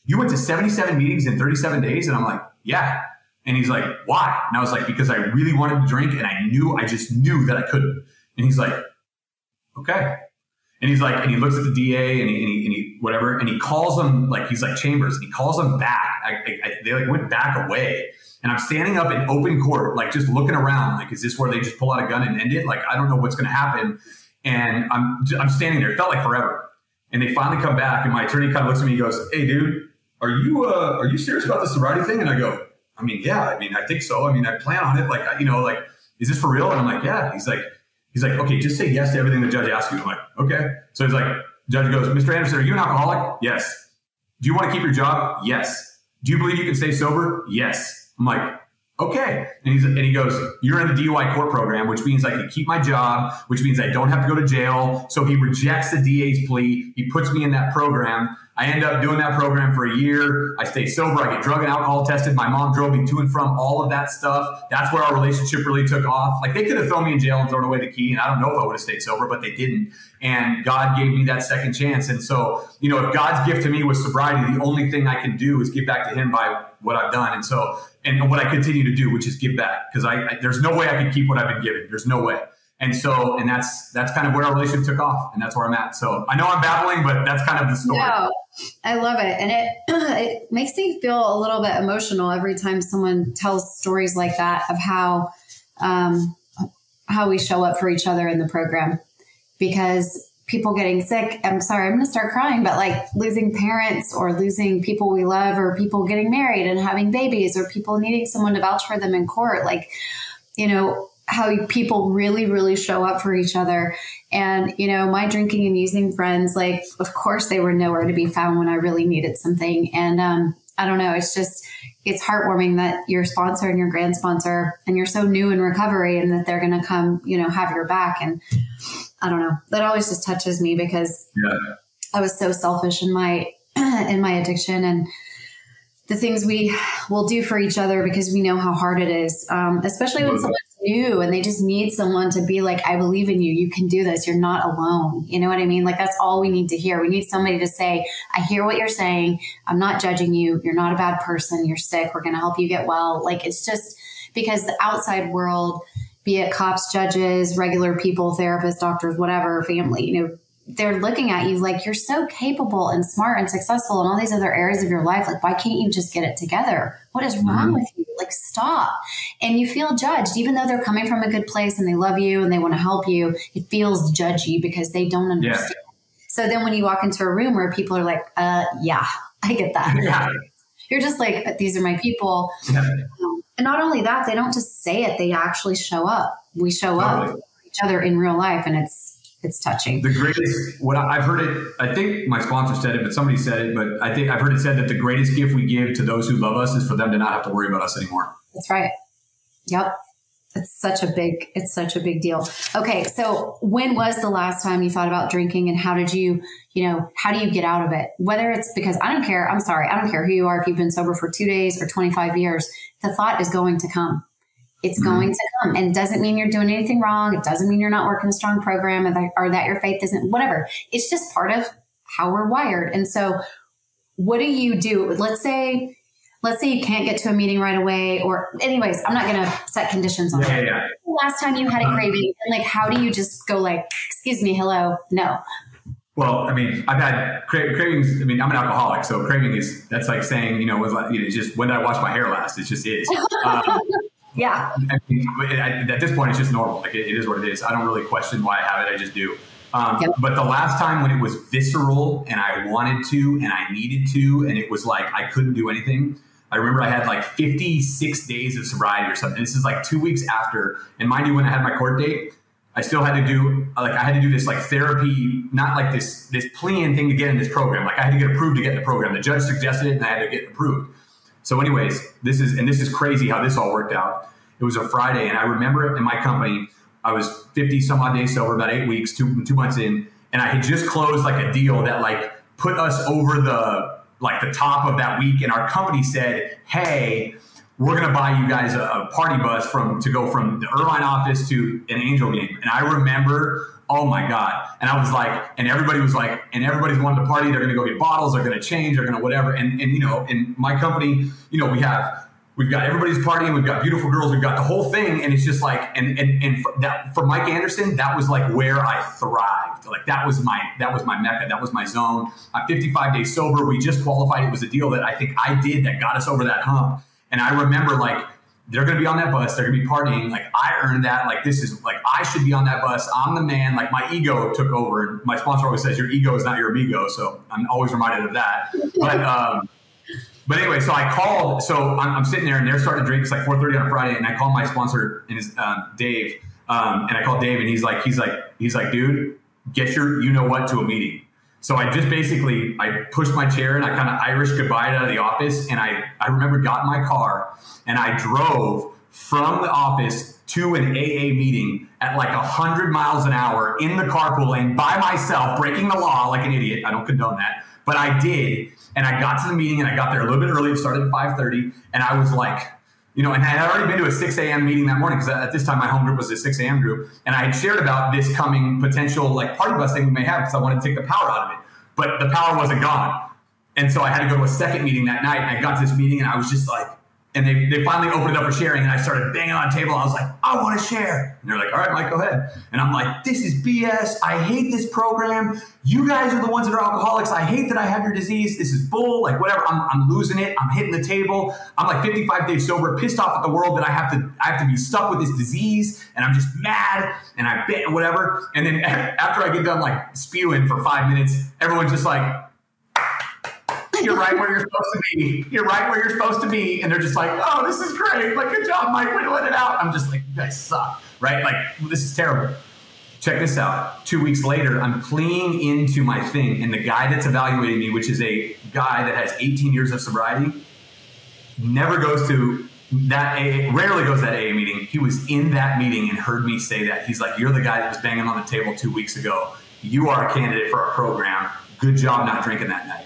you went to 77 meetings in 37 days? And I'm like, yeah. And he's like, why? And I was like, because I really wanted to drink and I knew, I just knew that I couldn't. And he's like, okay. And he's like, and he looks at the DA and he, and he, and he whatever, and he calls them like, he's like Chambers, and he calls them back. I, I, they like went back away. And I'm standing up in open court, like just looking around, like, is this where they just pull out a gun and end it? Like, I don't know what's going to happen. And I'm, I'm standing there. It felt like forever. And they finally come back, and my attorney kind of looks at me and goes, Hey, dude, are you uh, are you serious about the sobriety thing? And I go, I mean, yeah, I mean, I think so. I mean, I plan on it. Like, you know, like, is this for real? And I'm like, yeah. He's like, he's like, okay, just say yes to everything the judge asks you. I'm like, okay. So he's like, judge goes, Mr. Anderson, are you an alcoholic? Yes. Do you want to keep your job? Yes. Do you believe you can stay sober? Yes. I'm like, okay. And, he's, and he goes, You're in the DUI court program, which means I can keep my job, which means I don't have to go to jail. So he rejects the DA's plea. He puts me in that program. I end up doing that program for a year. I stay sober. I get drug and alcohol tested. My mom drove me to and from all of that stuff. That's where our relationship really took off. Like they could have thrown me in jail and thrown away the key, and I don't know if I would have stayed sober, but they didn't. And God gave me that second chance. And so, you know, if God's gift to me was sobriety, the only thing I can do is give back to Him by what I've done. And so, and what I continue to do, which is give back, because I, I there's no way I can keep what I've been given. There's no way. And so, and that's that's kind of where our relationship took off, and that's where I'm at. So I know I'm babbling, but that's kind of the story. No, I love it, and it it makes me feel a little bit emotional every time someone tells stories like that of how um, how we show up for each other in the program, because people getting sick. I'm sorry, I'm going to start crying, but like losing parents or losing people we love, or people getting married and having babies, or people needing someone to vouch for them in court, like you know how people really really show up for each other. And you know my drinking and using friends like of course they were nowhere to be found when i really needed something. And um, i don't know it's just it's heartwarming that your sponsor and your grand sponsor and you're so new in recovery and that they're going to come you know have your back. And i don't know that always just touches me because yeah. i was so selfish in my in my addiction and the things we will do for each other because we know how hard it is, um, especially when someone's new and they just need someone to be like, I believe in you. You can do this. You're not alone. You know what I mean? Like, that's all we need to hear. We need somebody to say, I hear what you're saying. I'm not judging you. You're not a bad person. You're sick. We're going to help you get well. Like, it's just because the outside world, be it cops, judges, regular people, therapists, doctors, whatever, family, you know, they're looking at you like you're so capable and smart and successful in all these other areas of your life. Like, why can't you just get it together? What is wrong mm-hmm. with you? Like, stop. And you feel judged, even though they're coming from a good place and they love you and they want to help you. It feels judgy because they don't understand. Yeah. So then when you walk into a room where people are like, uh, yeah, I get that. Yeah. You're just like, these are my people. Yeah. Um, and not only that, they don't just say it, they actually show up. We show totally. up each other in real life and it's it's touching. The greatest, what I've heard it, I think my sponsor said it, but somebody said it, but I think I've heard it said that the greatest gift we give to those who love us is for them to not have to worry about us anymore. That's right. Yep. It's such a big, it's such a big deal. Okay. So when was the last time you thought about drinking and how did you, you know, how do you get out of it? Whether it's because I don't care, I'm sorry, I don't care who you are, if you've been sober for two days or 25 years, the thought is going to come. It's mm-hmm. going to come. And it doesn't mean you're doing anything wrong. It doesn't mean you're not working a strong program or that, or that your faith isn't, whatever. It's just part of how we're wired. And so, what do you do? Let's say, let's say you can't get to a meeting right away, or, anyways, I'm not going to set conditions on yeah, Yeah. Last time you had a craving, and like, how do you just go like, excuse me, hello, no. Well, I mean, I've had cra- cravings. I mean, I'm an alcoholic, so craving is that's like saying, you know, was like, you know, it's just when did I wash my hair last? It just is. Um, yeah. I mean, at this point, it's just normal. Like it, it is what it is. I don't really question why I have it. I just do. Um, yep. But the last time when it was visceral and I wanted to and I needed to, and it was like I couldn't do anything. I remember I had like 56 days of sobriety or something. This is like two weeks after. And mind you, when I had my court date, I still had to do like I had to do this like therapy, not like this this plan thing to get in this program. Like I had to get approved to get in the program. The judge suggested it, and I had to get approved. So, anyways, this is and this is crazy how this all worked out. It was a Friday, and I remember in my company, I was fifty some odd days sober, about eight weeks, two two months in, and I had just closed like a deal that like put us over the like the top of that week, and our company said, "Hey." we're to buy you guys a, a, party bus from to go from the Irvine office to an Angel game. And I remember, oh my god! And I was like, and everybody was like, and everybody's wanting to party. They're going to go get bottles. They're going to change. They're going to whatever. And and you know, in my company, you know, we have. We've got everybody's partying. We've got beautiful girls. We've got the whole thing, and it's just like, and and and for that for Mike Anderson, that was like where I thrived. Like that was my that was my mecca. That was my zone. I'm 55 days sober. We just qualified. It was a deal that I think I did that got us over that hump and I remember like they're going to be on that bus. They're going to be partying. Like I earned that. Like this is like I should be on that bus. I'm the man. Like my ego took over. My sponsor always says your ego is not your amigo. So I'm always reminded of that. But um, but anyway, so I called. So I'm, I'm, sitting there and they're starting to drink. It's like 4:30 on a Friday, and I call my sponsor and his um, Dave. Um, and I call Dave, and he's like, he's like, he's like, dude, get your you know what to a meeting. So I just basically I pushed my chair and I kind of Irish goodbye out of the office. And I, I remember got in my car and I drove from the office to an AA meeting at like 100 miles an hour in the carpool lane by myself, breaking the law like an idiot. I don't condone that, but I did. And I got to the meeting and I got there a little bit early. It started at 5:30, and I was like, you know, and I had already been to a 6 a.m. meeting that morning because at this time my home group was a 6 a.m. group, and I had shared about this coming potential like party bus thing we may have because I wanted to take the power out of it, but the power wasn't gone, and so I had to go to a second meeting that night. And I got to this meeting and I was just like, and they, they finally opened it up for sharing and I started banging on the table. I was like, I want to share. And they're like, all right, Mike, go ahead. And I'm like, this is BS. I hate this program. You guys are the ones that are alcoholics. I hate that I have your disease. This is bull. Like whatever. I'm, I'm losing it. I'm hitting the table. I'm like 55 days sober, pissed off at the world that I have to I have to be stuck with this disease. And I'm just mad and I bit whatever. And then after I get done like spewing for five minutes, everyone's just like, you're right where you're supposed to be. You're right where you're supposed to be. And they're just like, oh, this is great. Like, good job, Mike. Way to let it out. I'm just like, you guys suck. Right? Like, this is terrible. Check this out. Two weeks later, I'm pleading into my thing, and the guy that's evaluating me, which is a guy that has 18 years of sobriety, never goes to that AA, rarely goes to that AA meeting. He was in that meeting and heard me say that. He's like, You're the guy that was banging on the table two weeks ago. You are a candidate for our program. Good job not drinking that night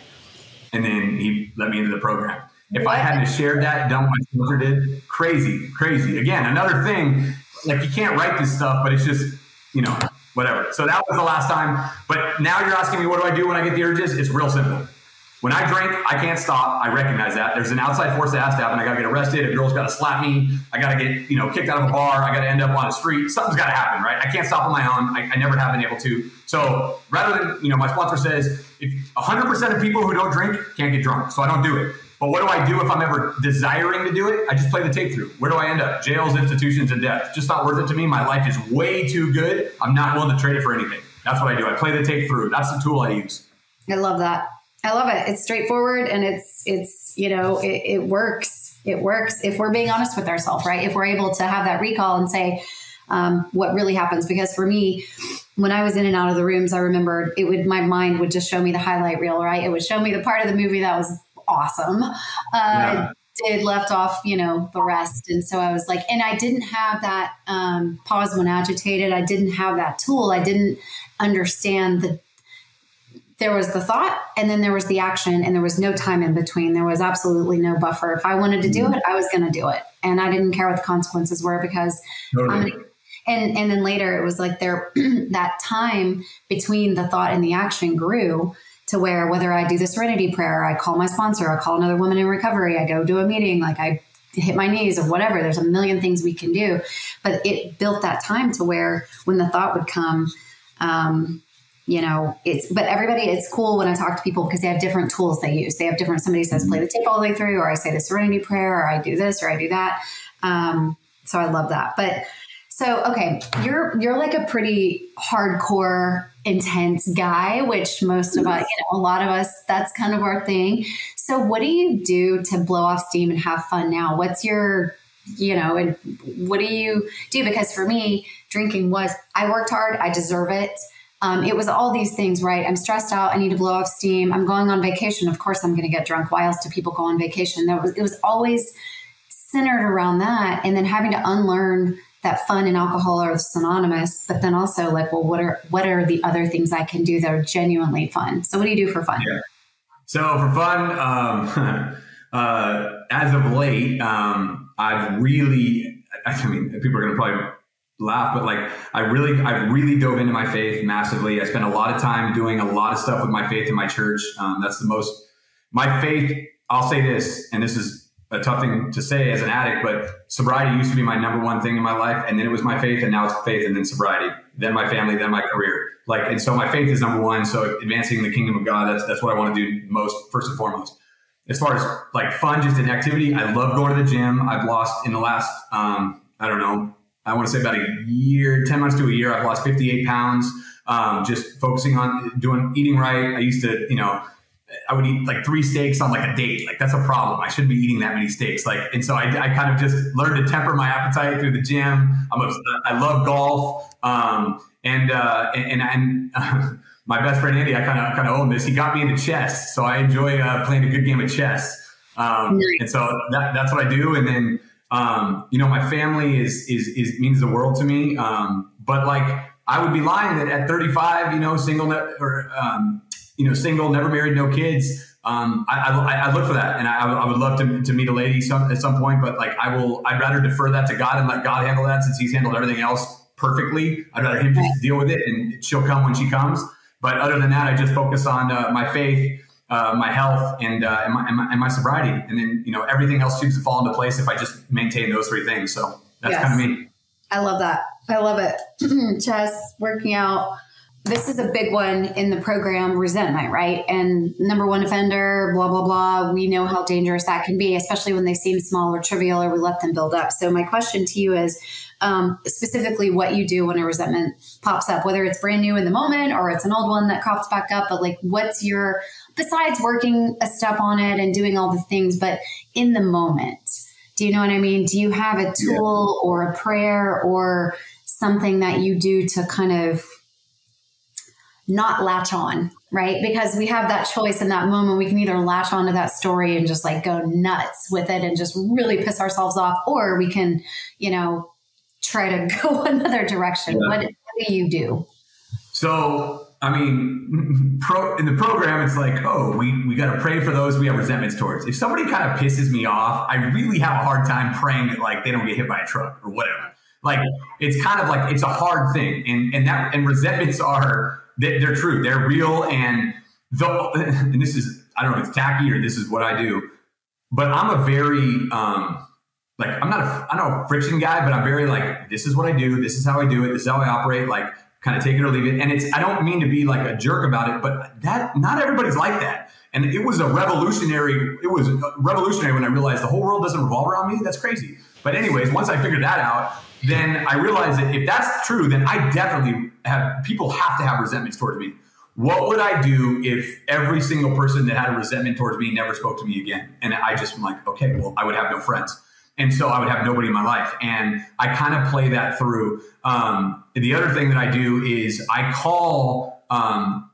and then he let me into the program. If I hadn't shared that, done what sponsor did, crazy, crazy. Again, another thing, like you can't write this stuff, but it's just, you know, whatever. So that was the last time. But now you're asking me, what do I do when I get the urges? It's real simple. When I drink, I can't stop. I recognize that. There's an outside force that has to happen. I got to get arrested. A girl's got to slap me. I got to get, you know, kicked out of a bar. I got to end up on a street. Something's got to happen, right? I can't stop on my own. I, I never have been able to. So rather than, you know, my sponsor says if 100% of people who don't drink can't get drunk. So I don't do it. But what do I do if I'm ever desiring to do it? I just play the tape through. Where do I end up? Jails, institutions, and death. Just not worth it to me. My life is way too good. I'm not willing to trade it for anything. That's what I do. I play the tape through. That's the tool I use. I love that. I love it. It's straightforward and it's it's you know it, it works. It works if we're being honest with ourselves, right? If we're able to have that recall and say um, what really happens. Because for me, when I was in and out of the rooms, I remember it would my mind would just show me the highlight reel, right? It would show me the part of the movie that was awesome. Uh, yeah. Did left off, you know, the rest, and so I was like, and I didn't have that um, pause when agitated. I didn't have that tool. I didn't understand the there was the thought and then there was the action and there was no time in between there was absolutely no buffer if i wanted to do mm-hmm. it i was going to do it and i didn't care what the consequences were because totally. And and then later it was like there that time between the thought and the action grew to where whether i do the serenity prayer i call my sponsor i call another woman in recovery i go to a meeting like i hit my knees or whatever there's a million things we can do but it built that time to where when the thought would come um, you know, it's, but everybody, it's cool when I talk to people because they have different tools they use. They have different, somebody says play the tape all the way through, or I say the serenity prayer, or I do this, or I do that. Um, so I love that. But so, okay, you're, you're like a pretty hardcore, intense guy, which most of us, you know, a lot of us, that's kind of our thing. So what do you do to blow off steam and have fun now? What's your, you know, and what do you do? Because for me, drinking was, I worked hard, I deserve it. Um, it was all these things, right? I'm stressed out. I need to blow off steam. I'm going on vacation. Of course, I'm going to get drunk. Why else do people go on vacation? That was, it was always centered around that, and then having to unlearn that fun and alcohol are synonymous. But then also, like, well, what are what are the other things I can do that are genuinely fun? So, what do you do for fun? Yeah. So for fun, um, uh, as of late, um, I've really, I mean, people are going to probably laugh, but like I really, I really dove into my faith massively. I spent a lot of time doing a lot of stuff with my faith in my church. Um, that's the most, my faith, I'll say this, and this is a tough thing to say as an addict, but sobriety used to be my number one thing in my life. And then it was my faith and now it's faith and then sobriety, then my family, then my career. Like, and so my faith is number one. So advancing the kingdom of God, that's, that's what I want to do most, first and foremost. As far as like fun, just an activity, I love going to the gym. I've lost in the last, um, I don't know, I want to say about a year, 10 months to a year, I've lost 58 pounds. Um, just focusing on doing eating right. I used to, you know, I would eat like three steaks on like a date. Like that's a problem. I shouldn't be eating that many steaks. Like, and so I, I kind of just learned to temper my appetite through the gym. I'm a, I love golf. Um, and, uh, and, and, uh, my best friend Andy, I kind of, kind of own this. He got me into chess. So I enjoy uh, playing a good game of chess. Um, nice. and so that, that's what I do. And then, um, you know, my family is is is means the world to me. Um, but like, I would be lying that at 35, you know, single ne- or um, you know, single, never married, no kids. Um, I, I, I, look for that, and I, I would love to, to meet a lady some, at some point. But like, I will, I'd rather defer that to God and let God handle that since He's handled everything else perfectly. I'd rather Him just deal with it, and she'll come when she comes. But other than that, I just focus on uh, my faith uh, my health and, uh, and, my, and, my, and, my, sobriety. And then, you know, everything else seems to fall into place if I just maintain those three things. So that's yes. kind of me. I love that. I love it. Chess, working out. This is a big one in the program, resentment, right? And number one offender, blah, blah, blah. We know how dangerous that can be, especially when they seem small or trivial or we let them build up. So, my question to you is um, specifically what you do when a resentment pops up, whether it's brand new in the moment or it's an old one that crops back up. But, like, what's your besides working a step on it and doing all the things, but in the moment. Do you know what I mean? Do you have a tool yeah. or a prayer or something that you do to kind of not latch on, right? Because we have that choice in that moment. We can either latch onto that story and just like go nuts with it and just really piss ourselves off, or we can, you know, try to go another direction. Yeah. What, what do you do? So I mean, pro, in the program, it's like, oh, we, we got to pray for those we have resentments towards. If somebody kind of pisses me off, I really have a hard time praying that like they don't get hit by a truck or whatever. Like it's kind of like it's a hard thing, and and that and resentments are they're true, they're real, and though and this is I don't know if it's tacky or this is what I do, but I'm a very um like I'm not a I'm not a friction guy, but I'm very like this is what I do, this is how I do it, this is how I operate, like kind of take it or leave it. And it's I don't mean to be like a jerk about it, but that not everybody's like that. And it was a revolutionary. It was revolutionary when I realized the whole world doesn't revolve around me. That's crazy. But anyways, once I figured that out, then I realized that if that's true, then I definitely have people have to have resentments towards me. What would I do if every single person that had a resentment towards me never spoke to me again? And I just am like, okay, well, I would have no friends. And so I would have nobody in my life. And I kind of play that through. Um, the other thing that I do is I call, um,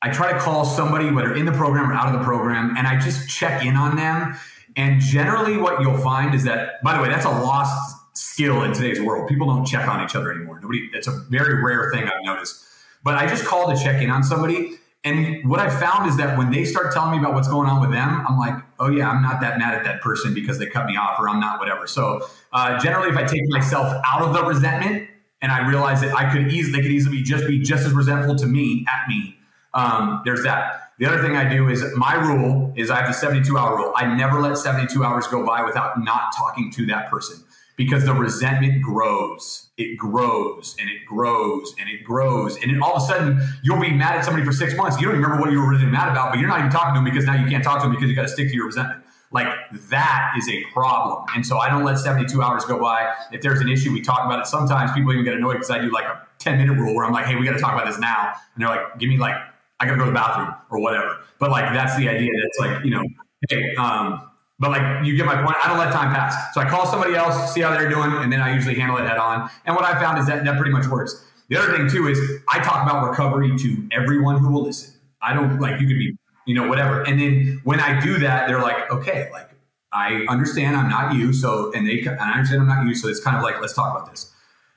I try to call somebody, whether in the program or out of the program, and I just check in on them. And generally, what you'll find is that, by the way, that's a lost skill in today's world. People don't check on each other anymore. Nobody, it's a very rare thing I've noticed. But I just call to check in on somebody. And what I found is that when they start telling me about what's going on with them, I'm like, oh yeah, I'm not that mad at that person because they cut me off, or I'm not whatever. So uh, generally, if I take myself out of the resentment and I realize that I could easily, they could easily just be just as resentful to me at me. Um, there's that. The other thing I do is my rule is I have the 72 hour rule. I never let 72 hours go by without not talking to that person. because the resentment grows. It grows and it grows and it grows. And then all of a sudden, you'll be mad at somebody for six months. You don't remember what you were originally mad about, but you're not even talking to them because now you can't talk to them because you got to stick to your resentment. Like that is a problem. And so I don't let 72 hours go by. If there's an issue, we talk about it. Sometimes people even get annoyed because I do like a 10 minute rule where I'm like, hey, we got to talk about this now. And they're like, give me like, I got to go to the bathroom or whatever. But like, that's the idea. That's like, you know, hey, um, but like you get my point. I don't let time pass. So I call somebody else, see how they're doing, and then I usually handle it head on. And what I found is that that pretty much works. The other thing too is I talk about recovery to everyone who will listen. I don't like you could be, you know, whatever. And then when I do that, they're like, okay, like I understand I'm not you. So and they and I understand I'm not you. So it's kind of like let's talk about this.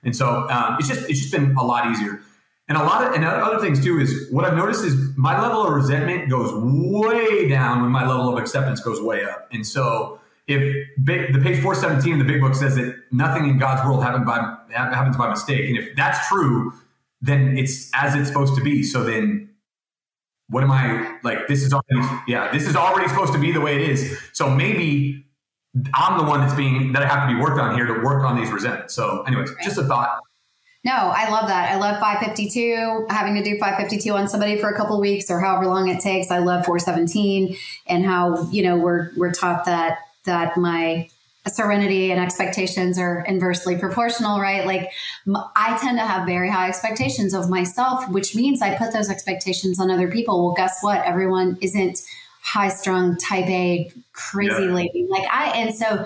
And so um, it's just it's just been a lot easier. And a lot of and other things too is what I've noticed is my level of resentment goes way down when my level of acceptance goes way up. And so if big, the page 417 in the big book says that nothing in God's world happens by happens by mistake, and if that's true, then it's as it's supposed to be. So then what am I like? This is already yeah, this is already supposed to be the way it is. So maybe I'm the one that's being that I have to be worked on here to work on these resentments. So, anyways, just a thought. No, I love that. I love 552, having to do 552 on somebody for a couple weeks or however long it takes. I love 417 and how, you know, we're we're taught that that my serenity and expectations are inversely proportional, right? Like I tend to have very high expectations of myself, which means I put those expectations on other people. Well, guess what? Everyone isn't high strung type A crazy yeah. lady like I and so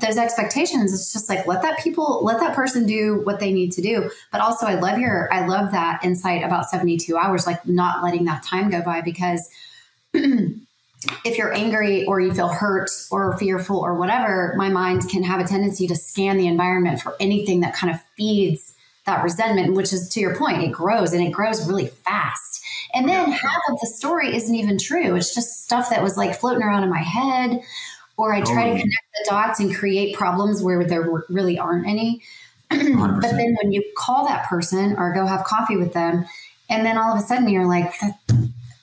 those expectations it's just like let that people let that person do what they need to do. But also i love your i love that insight about 72 hours like not letting that time go by because if you're angry or you feel hurt or fearful or whatever my mind can have a tendency to scan the environment for anything that kind of feeds that resentment which is to your point it grows and it grows really fast. And then half of the story isn't even true. It's just stuff that was like floating around in my head or I try to connect the dots and create problems where there really aren't any. but then when you call that person or go have coffee with them, and then all of a sudden you're like,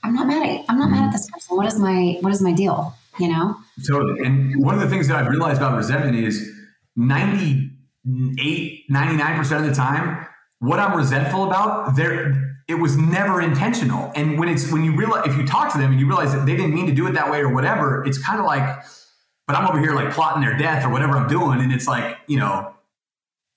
I'm not mad at I'm not mad at this person. What is my what is my deal? You know? Totally. And one of the things that I've realized about resentment is 98, 99% of the time, what I'm resentful about, there it was never intentional. And when it's when you realize if you talk to them and you realize that they didn't mean to do it that way or whatever, it's kind of like but I'm over here like plotting their death or whatever I'm doing. And it's like, you know,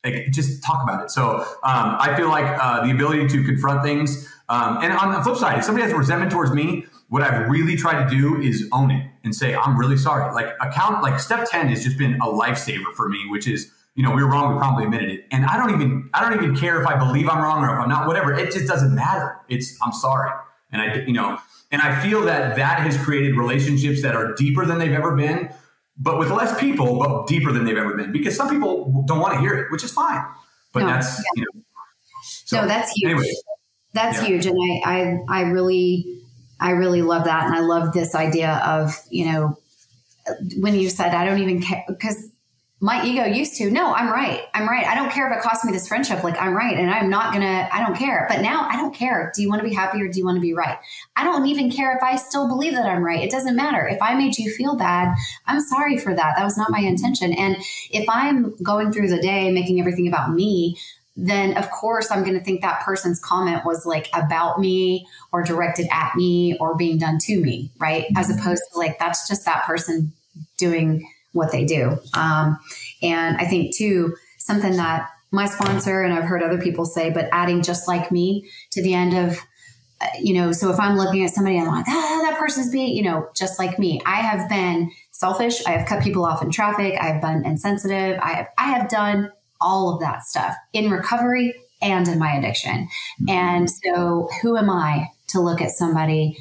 like just talk about it. So um, I feel like uh, the ability to confront things. Um, and on the flip side, if somebody has resentment towards me, what I've really tried to do is own it and say, I'm really sorry. Like account, like step 10 has just been a lifesaver for me, which is, you know, we were wrong. We probably admitted it. And I don't even, I don't even care if I believe I'm wrong or if I'm not, whatever. It just doesn't matter. It's, I'm sorry. And I, you know, and I feel that that has created relationships that are deeper than they've ever been but with less people, but deeper than they've ever been. Because some people don't want to hear it, which is fine. But no, that's yeah. you know. So, no, that's huge. Anyway, that's yeah. huge, and I, I I really I really love that, and I love this idea of you know when you said I don't even care because my ego used to no i'm right. I'm right. I don't care if it costs me this friendship. Like i'm right and i'm not gonna i don't care. But now i don't care. Do you want to be happy or do you want to be right? I don't even care if i still believe that i'm right. It doesn't matter. If i made you feel bad i'm sorry for that. That was not my intention. And if i'm going through the day making everything about me then of course I'm going to think that person's comment was like about me or directed at me or being done to me, right? As opposed to like that's just that person doing what they do. Um, and I think too, something that my sponsor and I've heard other people say, but adding just like me to the end of, uh, you know, so if I'm looking at somebody, and I'm like, ah, that person's being, you know, just like me. I have been selfish. I have cut people off in traffic. I have been insensitive. I have, I have done all of that stuff in recovery and in my addiction. And so who am I to look at somebody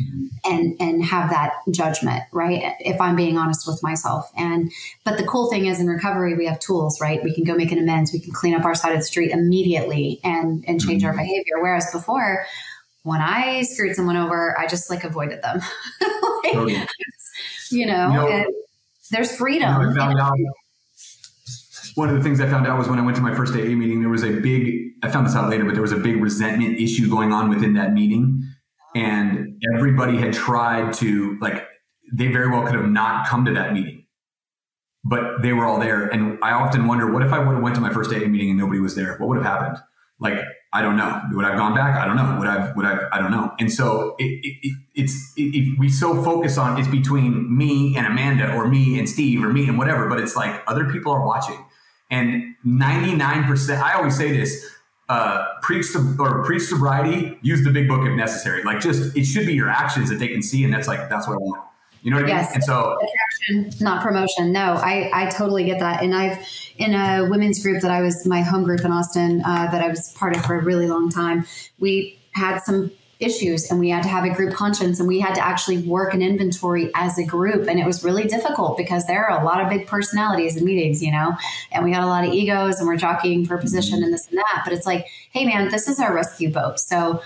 and and have that judgment right? If i'm being honest with myself. And but the cool thing is in recovery we have tools right? We can go make an amends. We can clean up our side of the street immediately and and change our mm-hmm. behavior. Whereas before when i screwed someone over i just like avoided them. Like, yeah. you know, you know there's freedom. you know, one of the things I found out was when I went to my first AA meeting, there was a big, I found this out later, but there was a big resentment issue going on within that meeting and everybody had tried to like they very well could have not come to that meeting but they were all there. And I often wonder, what if I would have went to my first AA meeting and nobody was there? What would have happened? Like, I don't know. Would I've gone back? I don't know. Would I've, would I've, I don't know. And so it, it, it, it's, if we so focus on it's between me and Amanda or me and Steve or me and whatever, but it's like other people are watching. And 99%, I always say this, uh, preach or preach sobriety, use the big book if necessary. Like just, it should be your actions that they can see. And that's like, that's what I want. You know what I mean? Yes. And so attraction, not promotion. No, I, I totally get that. And I've in a women's group that I was my home group in Austin uh, that I was part of for a really long time. We had some issues and we had to have a group conscience and we had to actually work an inventory as a group. And it was really difficult because there are a lot of big personalities in meetings you know and we had a lot of egos and we're jockeying for position and this and that. But it's like hey man this is our rescue boat. So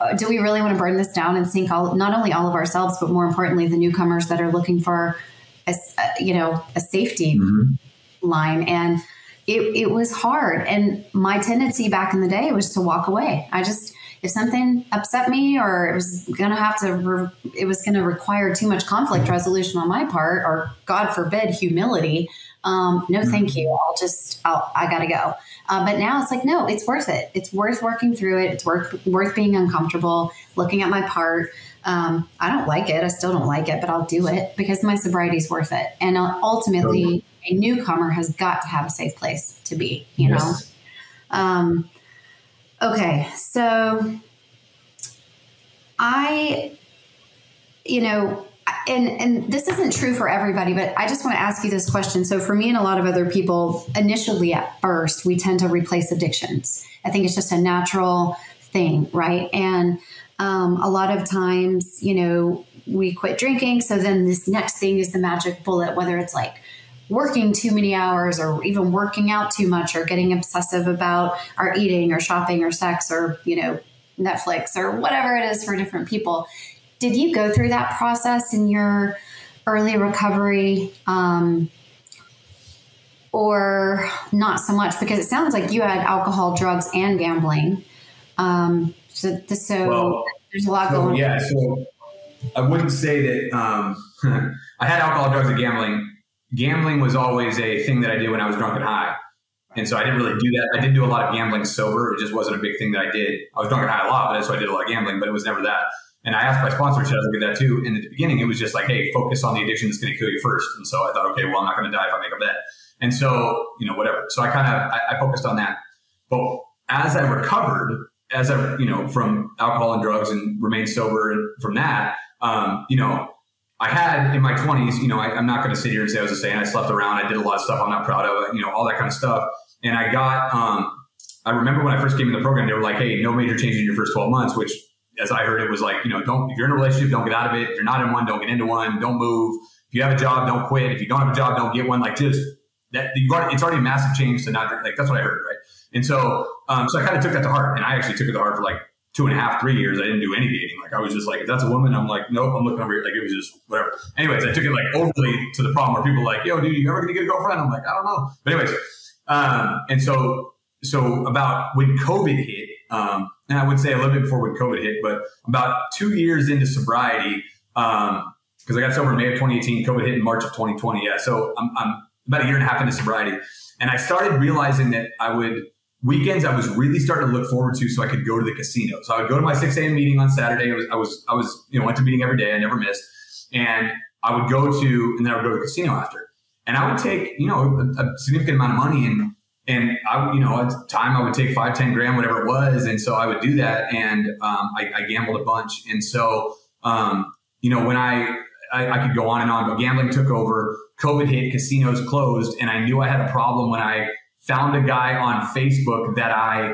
uh, do we really want to burn this down and sink all not only all of ourselves but more importantly the newcomers that are looking for a, a you know a safety mm-hmm. line? And it, it was hard. And my tendency back in the day was to walk away. I just if something upset me or it was gonna have to re- it was gonna require too much conflict resolution on my part or god forbid humility um, no thank mm-hmm. you i'll just I'll, i gotta go uh, but now it's like, no, it's worth it. It's worth working through it. It's worth worth being uncomfortable, looking at my part. Um, I don't like it. I still don't like it, but I'll do it because my sobriety is worth it. And uh, ultimately, a newcomer has got to have a safe place to be. You yes. know. Um, okay, so I, you know, and and this isn't true for everybody but i just want to ask you this question. So for me and a lot of other people initially at first we tend to replace addictions. I think it's just a natural thing right? And um, a lot of times you know we quit drinking so then this next thing is the magic bullet whether it's like working too many hours or even working out too much or getting obsessive about our eating or shopping or sex or you know netflix or whatever it is for different people did you go through that process in your early recovery? Um, or not so much because it sounds like you had alcohol, drugs, and gambling. Um, so, so well, there's a lot so, going. Yeah, so I wouldn't say that um, I had alcohol, drugs, and gambling. Gambling was always a thing that I did when I was drunk and high, and so I didn't really do that. I didn't do a lot of gambling sober. It just wasn't a big thing that I did. I was drunk and high a lot, but so I did a lot of gambling, but it was never that. And I asked my sponsor, should I look at that too? In the beginning, it was just like, hey, focus on the addiction that's going to kill you first. And so I thought, okay, well, I'm not going to die if I make a bet. And so, you know, whatever. So I kind of, I, I focused on that. But as I recovered, as I, you know, from alcohol and drugs and remained sober from that, um, you know, I had in my 20s, you know, I, am not going to sit here and say I was a saint. I slept around. I did a lot of stuff I'm not proud of, you know, all that kind of stuff. And I got, um, I remember when I first came in the program, they were like, hey, no major changes in your first 12 months, which as I heard, it was like, you know, don't, if you're in a relationship, don't get out of it. If you're not in one, don't get into one. Don't move. If you have a job, don't quit. If you don't have a job, don't get one. Like just that, you already, it's already a massive change to not like, that's what I heard. Right. And so, um, so I kind of took that to heart and I actually took it to heart for like two and a half, three years. I didn't do any dating. Like I was just like, if that's a woman, I'm like, nope, I'm looking over here. Like it was just whatever. Anyways, I took it like overly to the problem where people like, yo, dude, you ever gonna get a girlfriend? I'm like, I don't know. But anyways, um, and so, so about when COVID hit, um, and I would say a little bit before when COVID hit, but about two years into sobriety, because um, I got sober in May of 2018, COVID hit in March of 2020. Yeah, so I'm, I'm about a year and a half into sobriety, and I started realizing that I would weekends I was really starting to look forward to, so I could go to the casino. So I would go to my 6 a.m. meeting on Saturday. I was, I was, I was, you know, went to meeting every day. I never missed, and I would go to, and then I would go to the casino after, and I would take, you know, a, a significant amount of money and and I, you know, at the time I would take five, 10 grand, whatever it was. And so I would do that. And, um, I, I, gambled a bunch. And so, um, you know, when I, I, I, could go on and on, but gambling took over, COVID hit, casinos closed. And I knew I had a problem when I found a guy on Facebook that I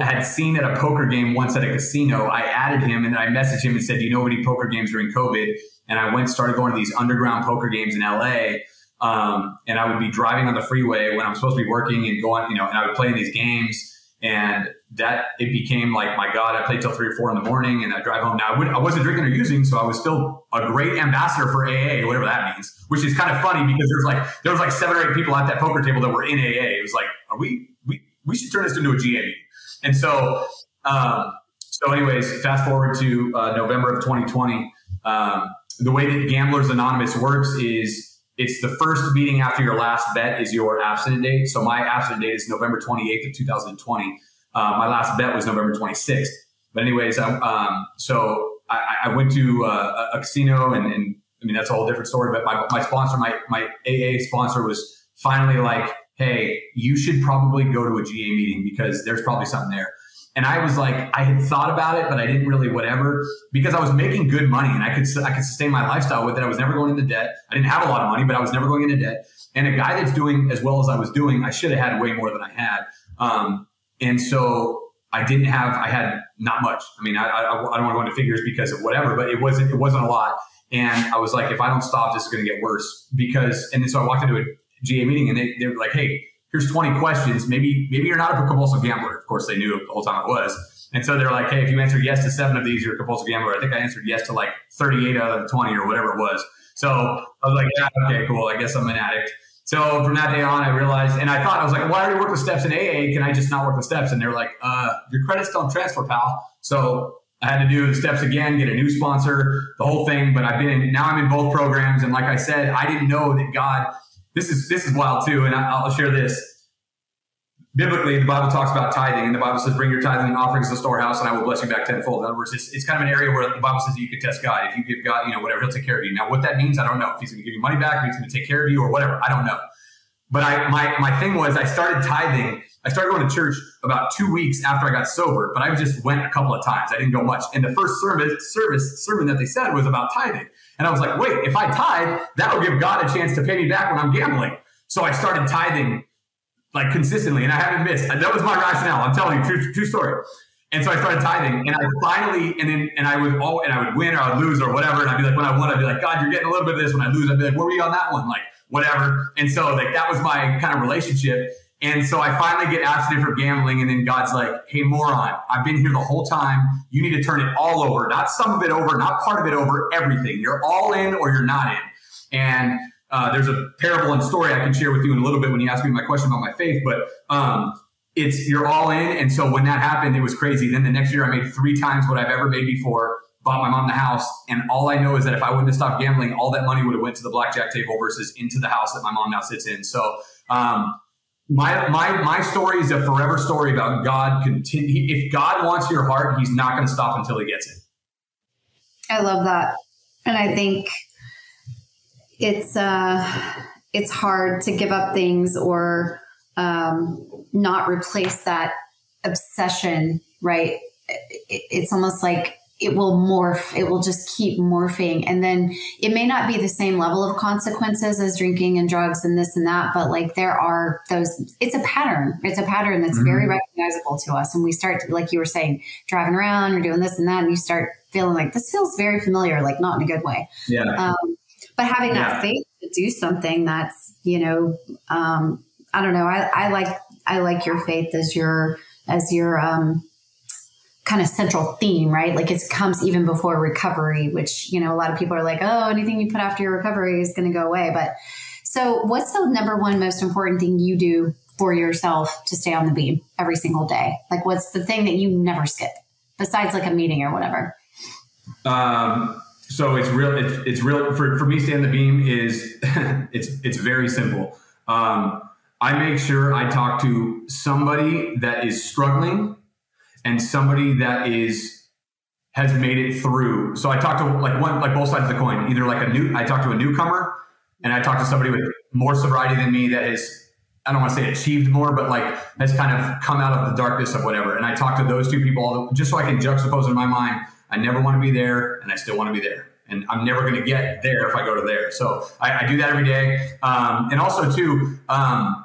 had seen at a poker game once at a casino. I added him and I messaged him and said, do you know any poker games during COVID? And I went, started going to these underground poker games in LA um, and I would be driving on the freeway when I'm supposed to be working and going, you know, and I would play in these games. And that it became like, my God, I played till three or four in the morning and I drive home. Now I, would, I wasn't drinking or using, so I was still a great ambassador for AA, whatever that means, which is kind of funny because there's like, there was like seven or eight people at that poker table that were in AA. It was like, are we, we, we should turn this into a GA. And so, um, so anyways, fast forward to uh, November of 2020. Um, the way that Gamblers Anonymous works is it's the first meeting after your last bet is your abstinent date. So my abstinent date is November 28th of 2020. Uh, my last bet was November 26th. But anyways, um, so I, I, went to uh, a casino and, and, I mean, that's a whole different story, but my, my sponsor, my, my AA sponsor was finally like, Hey, you should probably go to a GA meeting because there's probably something there. And I was like, I had thought about it, but I didn't really whatever because I was making good money and I could I could sustain my lifestyle with it. I was never going into debt. I didn't have a lot of money, but I was never going into debt. And a guy that's doing as well as I was doing, I should have had way more than I had. Um, and so I didn't have, I had not much. I mean, I, I, I don't want to go into figures because of whatever, but it wasn't, it wasn't a lot. And I was like, if I don't stop, this is going to get worse because, and then so I walked into a GA meeting and they, they were like, Hey, here's 20 questions. Maybe, maybe you're not a compulsive gambler. Of course, they knew the whole time I was. And so they're like, hey, if you answered yes to seven of these, you're a compulsive gambler. I think I answered yes to like 38 out of the 20 or whatever it was. So I was like, yeah, okay, cool. I guess I'm an addict. So from that day on, I realized, and I thought, I was like, well, I already work with steps in AA. Can I just not work with steps? And they're like, uh, your credits don't transfer, pal. So I had to do the steps again, get a new sponsor, the whole thing. But I've been in, now I'm in both programs. And like I said, I didn't know that God this is this is wild too, and I, will share this. Biblically, the Bible talks about tithing, and the Bible says, "Bring your tithing and offerings to the storehouse, and I will bless you back tenfold." In other words, it's, it's kind of an area where the Bible says you can test God. If you give God, you know, whatever, He'll take care of you. Now, what that means, I don't know. If He's going to give you money back, or He's going to take care of you, or whatever, I don't know. But I, my my thing was, I started tithing. I started going to church about two weeks after I got sober, but I just went a couple of times. I didn't go much. And the first service service sermon that they said was about tithing, and I was like, wait, if I tithe, that will give God a chance to pay me back when I'm gambling. So I started tithing like consistently, and I haven't missed. That was my rationale. I'm telling you, true, true story. And so I started tithing, and I finally, and then, and I would, oh, and I would win or I would lose or whatever. And I'd be like, when I won, I'd be like, God, you're getting a little bit of this. When I lose, I'd be like, where were you on that one? Like, whatever. And so, like, that was my kind of relationship. And so I finally get abstinent from gambling, and then God's like, hey, moron, I've been here the whole time. You need to turn it all over, not some of it over, not part of it over, everything. You're all in or you're not in. And uh, there's a parable and story I can share with you in a little bit when you ask me my question about my faith, but um, it's you're all in. And so when that happened, it was crazy. Then the next year, I made three times what I've ever made before. Bought my mom the house, and all I know is that if I wouldn't have stopped gambling, all that money would have went to the blackjack table versus into the house that my mom now sits in. So um, my my my story is a forever story about God. Continue if God wants your heart, He's not going to stop until He gets it. I love that, and I think it's uh, it's hard to give up things or um, not replace that obsession, right? It's almost like it will morph. It will just keep morphing. And then it may not be the same level of consequences as drinking and drugs and this and that, but like there are those, it's a pattern. It's a pattern that's mm-hmm. very recognizable to us. And we start, like you were saying, driving around or doing this and that, and you start feeling like this feels very familiar, like not in a good way. Yeah. Um, but having yeah. that faith to do something that's you know um, i don't know I, I like i like your faith as your as your um, kind of central theme right? Like it comes even before recovery which you know a lot of people are like oh anything you put after your recovery is going to go away. But so what's the number one most important thing you do for yourself to stay on the beam every single day? Like what's the thing that you never skip besides like a meeting or whatever? Um so it's real. It's, it's real for, for me. Stand the beam is it's it's very simple. Um, I make sure I talk to somebody that is struggling and somebody that is has made it through. So I talk to like one like both sides of the coin. Either like a new I talk to a newcomer and I talk to somebody with more sobriety than me that has I don't want to say achieved more, but like has kind of come out of the darkness of whatever. And I talk to those two people just so I can juxtapose in my mind I never want to be there, and I still want to be there. And I'm never going to get there if I go to there. So I, I do that every day. Um, and also, too, um,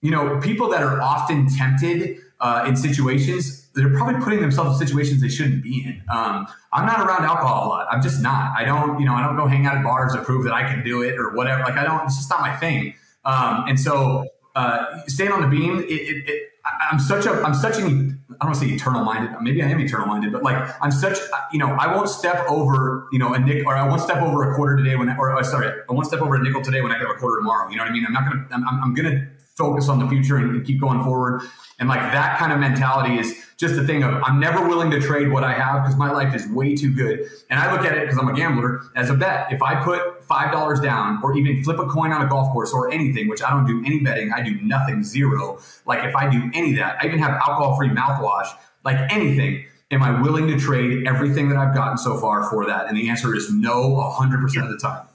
you know, people that are often tempted uh, in situations, they're probably putting themselves in situations they shouldn't be in. Um, I'm not around alcohol a lot. I'm just not. I don't, you know, I don't go hang out at bars to prove that I can do it or whatever. Like I don't. It's just not my thing. Um, and so, uh, staying on the beam, it, it, it I'm such a I'm such an I don't want to say eternal minded. Maybe I am eternal minded, but like I'm such you know I won't step over you know a nickel or I won't step over a quarter today when I, or oh, sorry I won't step over a nickel today when I get a quarter tomorrow. You know what I mean? I'm not gonna I'm, I'm gonna focus on the future and, and keep going forward. And like that kind of mentality is just a thing of I'm never willing to trade what I have because my life is way too good. And I look at it because I'm a gambler as a bet. If I put five dollars down, or even flip a coin on a golf course or anything, which I don't do any betting, I do nothing, zero. Like if I do any of that, I even have alcohol-free mouthwash, like anything. Am I willing to trade everything that I've gotten so far for that? And the answer is no, hundred percent of the time.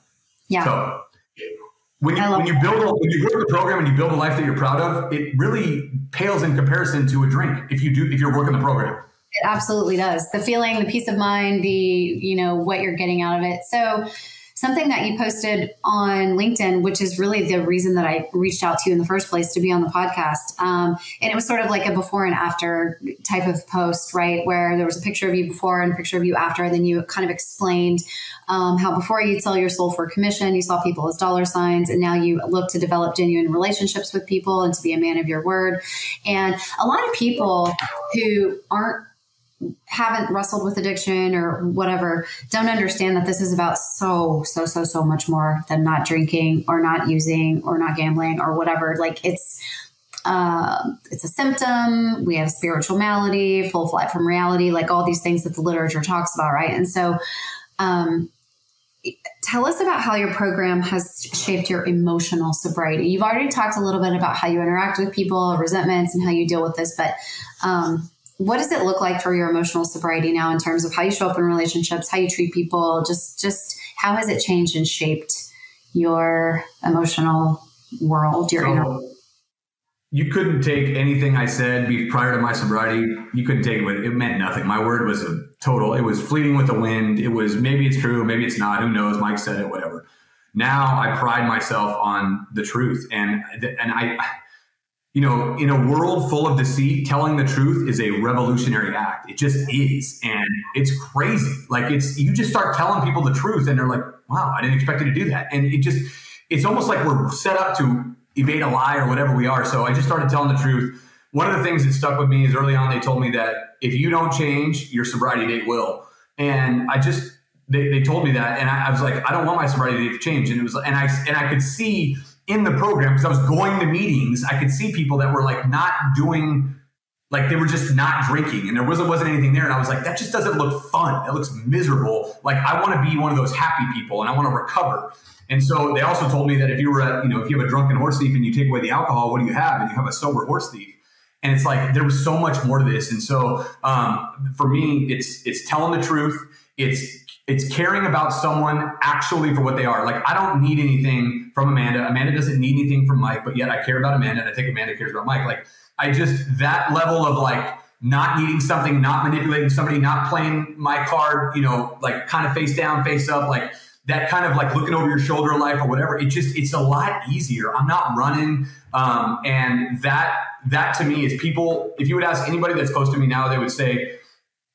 Yeah. So when you when you build a, when you work the program and you build a life that you're proud of, it really pales in comparison to a drink. If you do, if you're working the program. It absolutely does. The feeling, the peace of mind, the, you know, what you're getting out of it. So, something that you posted on LinkedIn, which is really the reason that I reached out to you in the first place to be on the podcast. Um, and it was sort of like a before and after type of post, right? Where there was a picture of you before and a picture of you after. And then you kind of explained um, how before you'd sell your soul for commission, you saw people as dollar signs. And now you look to develop genuine relationships with people and to be a man of your word. And a lot of people who aren't haven't wrestled with addiction or whatever don't understand that this is about so so so so much more than not drinking or not using or not gambling or whatever. Like it's uh, it's a symptom. We have spiritual malady full flight from reality like all these things that the literature talks about right? And so um, tell us about how your program has shaped your emotional sobriety. You've already talked a little bit about how you interact with people resentments and how you deal with this but um, what does it look like for your emotional sobriety now in terms of how you show up in relationships how you treat people? Just just how has it changed and shaped your emotional world your so, inner you couldn't take anything i said prior to my sobriety. You couldn't take it it meant nothing. My word was a total it was fleeting with the wind. It was maybe it's true maybe it's not who knows? Mike said it whatever. Now i pride myself on the truth and and i you know, in a world full of deceit, telling the truth is a revolutionary act. It just is. And it's crazy. Like it's, you just start telling people the truth and they're like, wow, I didn't expect you to do that. And it just, it's almost like we're set up to evade a lie or whatever we are. So I just started telling the truth. One of the things that stuck with me is early on, they told me that if you don't change, your sobriety date will. And I just, they, they told me that. And I, I was like, I don't want my sobriety date to change. And it was, and I, and I could see, in the program because I was going to meetings, I could see people that were like not doing like they were just not drinking and there wasn't wasn't anything there and I was like that just doesn't look fun. It looks miserable. Like I want to be one of those happy people and I want to recover. And so they also told me that if you were a, you know if you have a drunken horse thief and you take away the alcohol, what do you have? And you have a sober horse thief. And it's like there was so much more to this. And so um, for me, it's it's telling the truth. It's it's caring about someone actually for what they are. Like I don't need anything from Amanda. Amanda doesn't need anything from Mike, but yet I care about Amanda and I think Amanda cares about Mike. Like I just that level of like not needing something, not manipulating somebody, not playing my card, you know, like kind of face down, face up, like that kind of like looking over your shoulder life or whatever. It just it's a lot easier. I'm not running, um, and that that to me is people. If you would ask anybody that's close to me now, they would say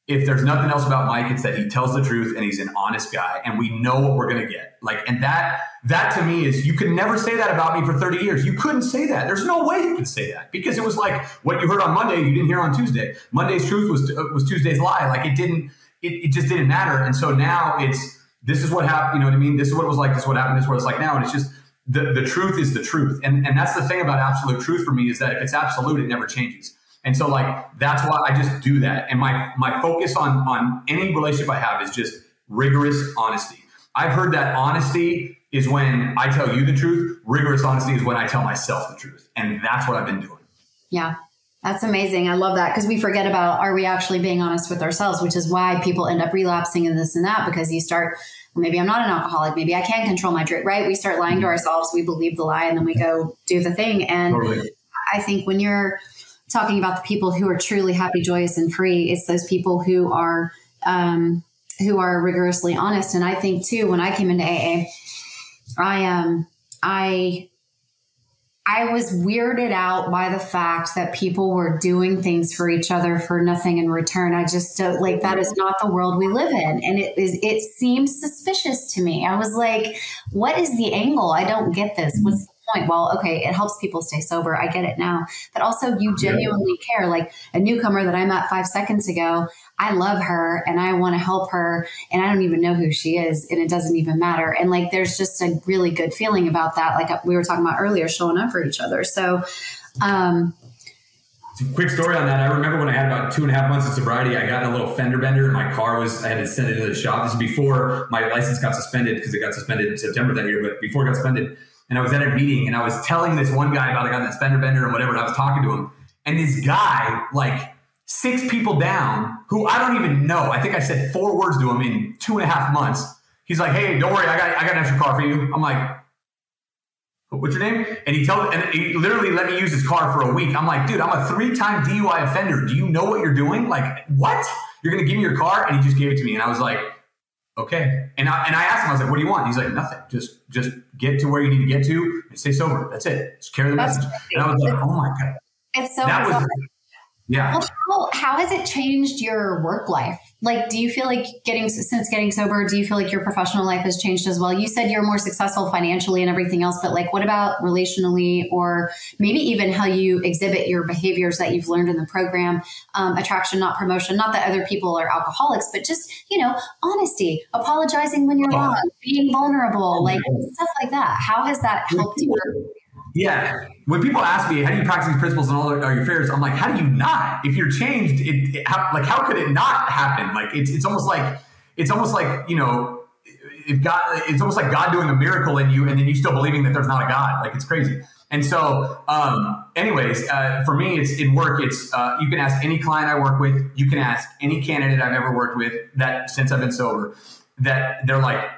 if there's nothing else about Mike, it's that he tells the truth and he's an honest guy, and we know what we're gonna get. Like, and that that to me is you could never say that about me for 30 years. You couldn't say that. There's no way you could say that because it was like what you heard on Monday, you didn't hear on Tuesday. Monday's truth was uh, was Tuesday's lie. Like it didn't. It, it just didn't matter. And so now it's this is what happened. You know what I mean? This is what it was like. This is what happened. This is what it's like now. And it's just the the truth is the truth. And and that's the thing about absolute truth for me is that if it's absolute, it never changes. And so like that's why I just do that. And my my focus on on any relationship I have is just rigorous honesty. I've heard that honesty is when I tell you the truth. Rigorous honesty is when I tell myself the truth. And that's what I've been doing. Yeah. That's amazing. I love that because we forget about are we actually being honest with ourselves, which is why people end up relapsing in this and that because you start maybe I'm not an alcoholic, maybe I can't control my drink, right? We start lying to mm-hmm. ourselves, we believe the lie and then we go do the thing and totally. I think when you're talking about the people who are truly happy, joyous, and free. It's those people who are um, who are rigorously honest. And I think too, when I came into AA, I um I I was weirded out by the fact that people were doing things for each other for nothing in return. I just don't like that is not the world we live in. And it is it seems suspicious to me. I was like, what is the angle? I don't get this. What's point, well, okay, it helps people stay sober. I get it now. But also, you genuinely care. Like a newcomer that I met five seconds ago, I love her and I want to help her, and I don't even know who she is, and it doesn't even matter. And like, there's just a really good feeling about that. Like we were talking about earlier, showing up for each other. So, um, quick story on that. I remember when I had about two and a half months of sobriety, I got in a little fender bender and my car was, I had to send it to the shop. This is before my license got suspended because it got suspended in September that year, but before it got suspended. And I was at a meeting and I was telling this one guy about I got this fender bender and whatever. And I was talking to him and this guy, like six people down who I don't even know. I think I said four words to him in two and a half months. He's like, Hey, don't worry. I got, I got an extra car for you. I'm like, what's your name? And he tells, and he literally let me use his car for a week. I'm like, dude, I'm a three-time DUI offender. Do you know what you're doing? Like, what? You're gonna give me your car? And he just gave it to me, and I was like, okay. And I and I asked him, I was like, what do you want? He's like, nothing. Just just get to where you need to get to and stay sober. That's it. Just carry the That's message. And I was like, oh my god. It's so that was, yeah. Well, how, how has it changed your work life? like do you feel like getting since getting sober do you feel like your professional life has changed as well you said you're more successful financially and everything else but like what about relationally or maybe even how you exhibit your behaviors that you've learned in the program um, attraction not promotion not that other people are alcoholics but just you know honesty apologizing when you're oh. wrong being vulnerable like stuff like that how has that helped you yeah. When people ask me, how do you practice these principles in all your affairs? I'm like, how do you not? If you're changed, it, it like, how could it not happen? Like, it's, it's almost like, it's almost like, you know, if God, it's almost like God doing a miracle in you and then you still believing that there's not a God. Like, it's crazy. And so, um, anyways, uh, for me, it's in work. It's uh, you can ask any client I work with. You can ask any candidate I've ever worked with that since I've been sober. That they're like,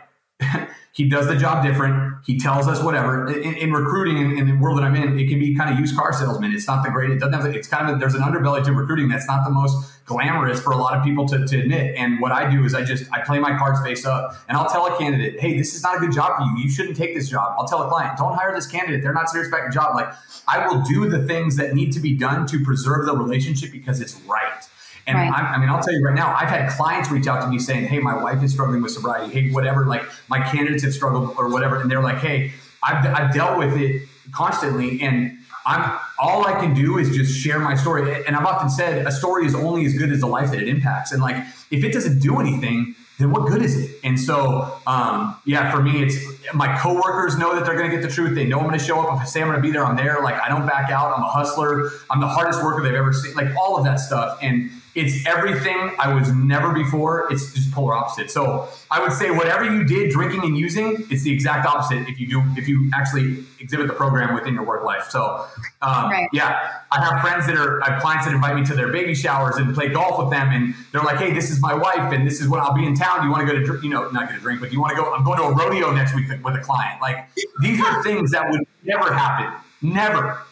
he does the job different. He tells us whatever. In, in recruiting, in, in, the world that I'm in, it can be kind of used car salesman. It's not the great. It doesn't have. It's kind of there's an underbelly to recruiting that's not the most glamorous for a lot of people to, to admit. And what I do is I just I play my cards face up, and I'll tell a candidate, hey, this is not a good job for you. You shouldn't take this job. I'll tell a client, don't hire this candidate. They're not serious about your job. Like I will do the things that need to be done to preserve the relationship because it's right. And right. I, I, mean, I'll tell you right now, I've had clients reach out to me saying, "Hey, my wife is struggling with sobriety. Hey, whatever. Like my candidates have struggled or whatever." And they're like, "Hey, I've, I've dealt with it constantly, and I'm all I can do is just share my story." And I've often said, a story is only as good as the life that it impacts. And like, if it doesn't do anything, then what good is it? And so, um, yeah, for me, it's my coworkers know that they're going to get the truth. They know I'm going to show up. If I say I'm going to be there, I'm there. Like I don't back out. I'm a hustler. I'm the hardest worker they've ever seen. Like all of that stuff. And it's everything I was never before. It's just polar opposite. So I would say whatever you did, drinking and using, it's the exact opposite if you do if you actually exhibit the program within your work life. So um, right. yeah, I have friends that are I have clients that invite me to their baby showers and play golf with them, and they're like, "Hey, this is my wife, and this is when I'll be in town. Do you want to go to you know not get a drink, but do you want to go? I'm going to a rodeo next week with a client. Like these are things that would never happen, never,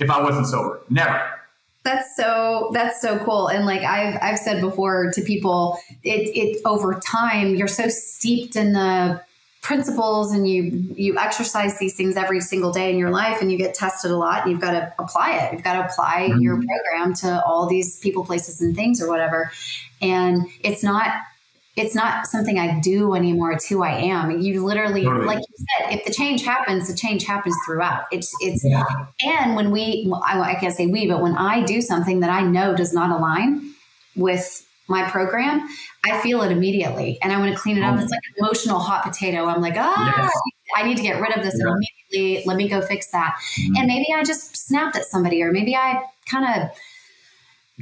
if I wasn't sober, never." That's so that's so cool. And like I've I've said before to people, it it over time you're so steeped in the principles and you you exercise these things every single day in your life and you get tested a lot and you've got to apply it. You've got to apply mm-hmm. your program to all these people, places and things or whatever. And it's not it's not something I do anymore. It's who I am. You literally, totally. like you said, if the change happens, the change happens throughout. It's it's yeah. and when we, I, I can't say we, but when I do something that I know does not align with my program, I feel it immediately, and I want to clean it up. It's like an emotional hot potato. I'm like, ah, yes. I need to get rid of this yeah. immediately. Let me go fix that. Mm-hmm. And maybe I just snapped at somebody, or maybe I kind of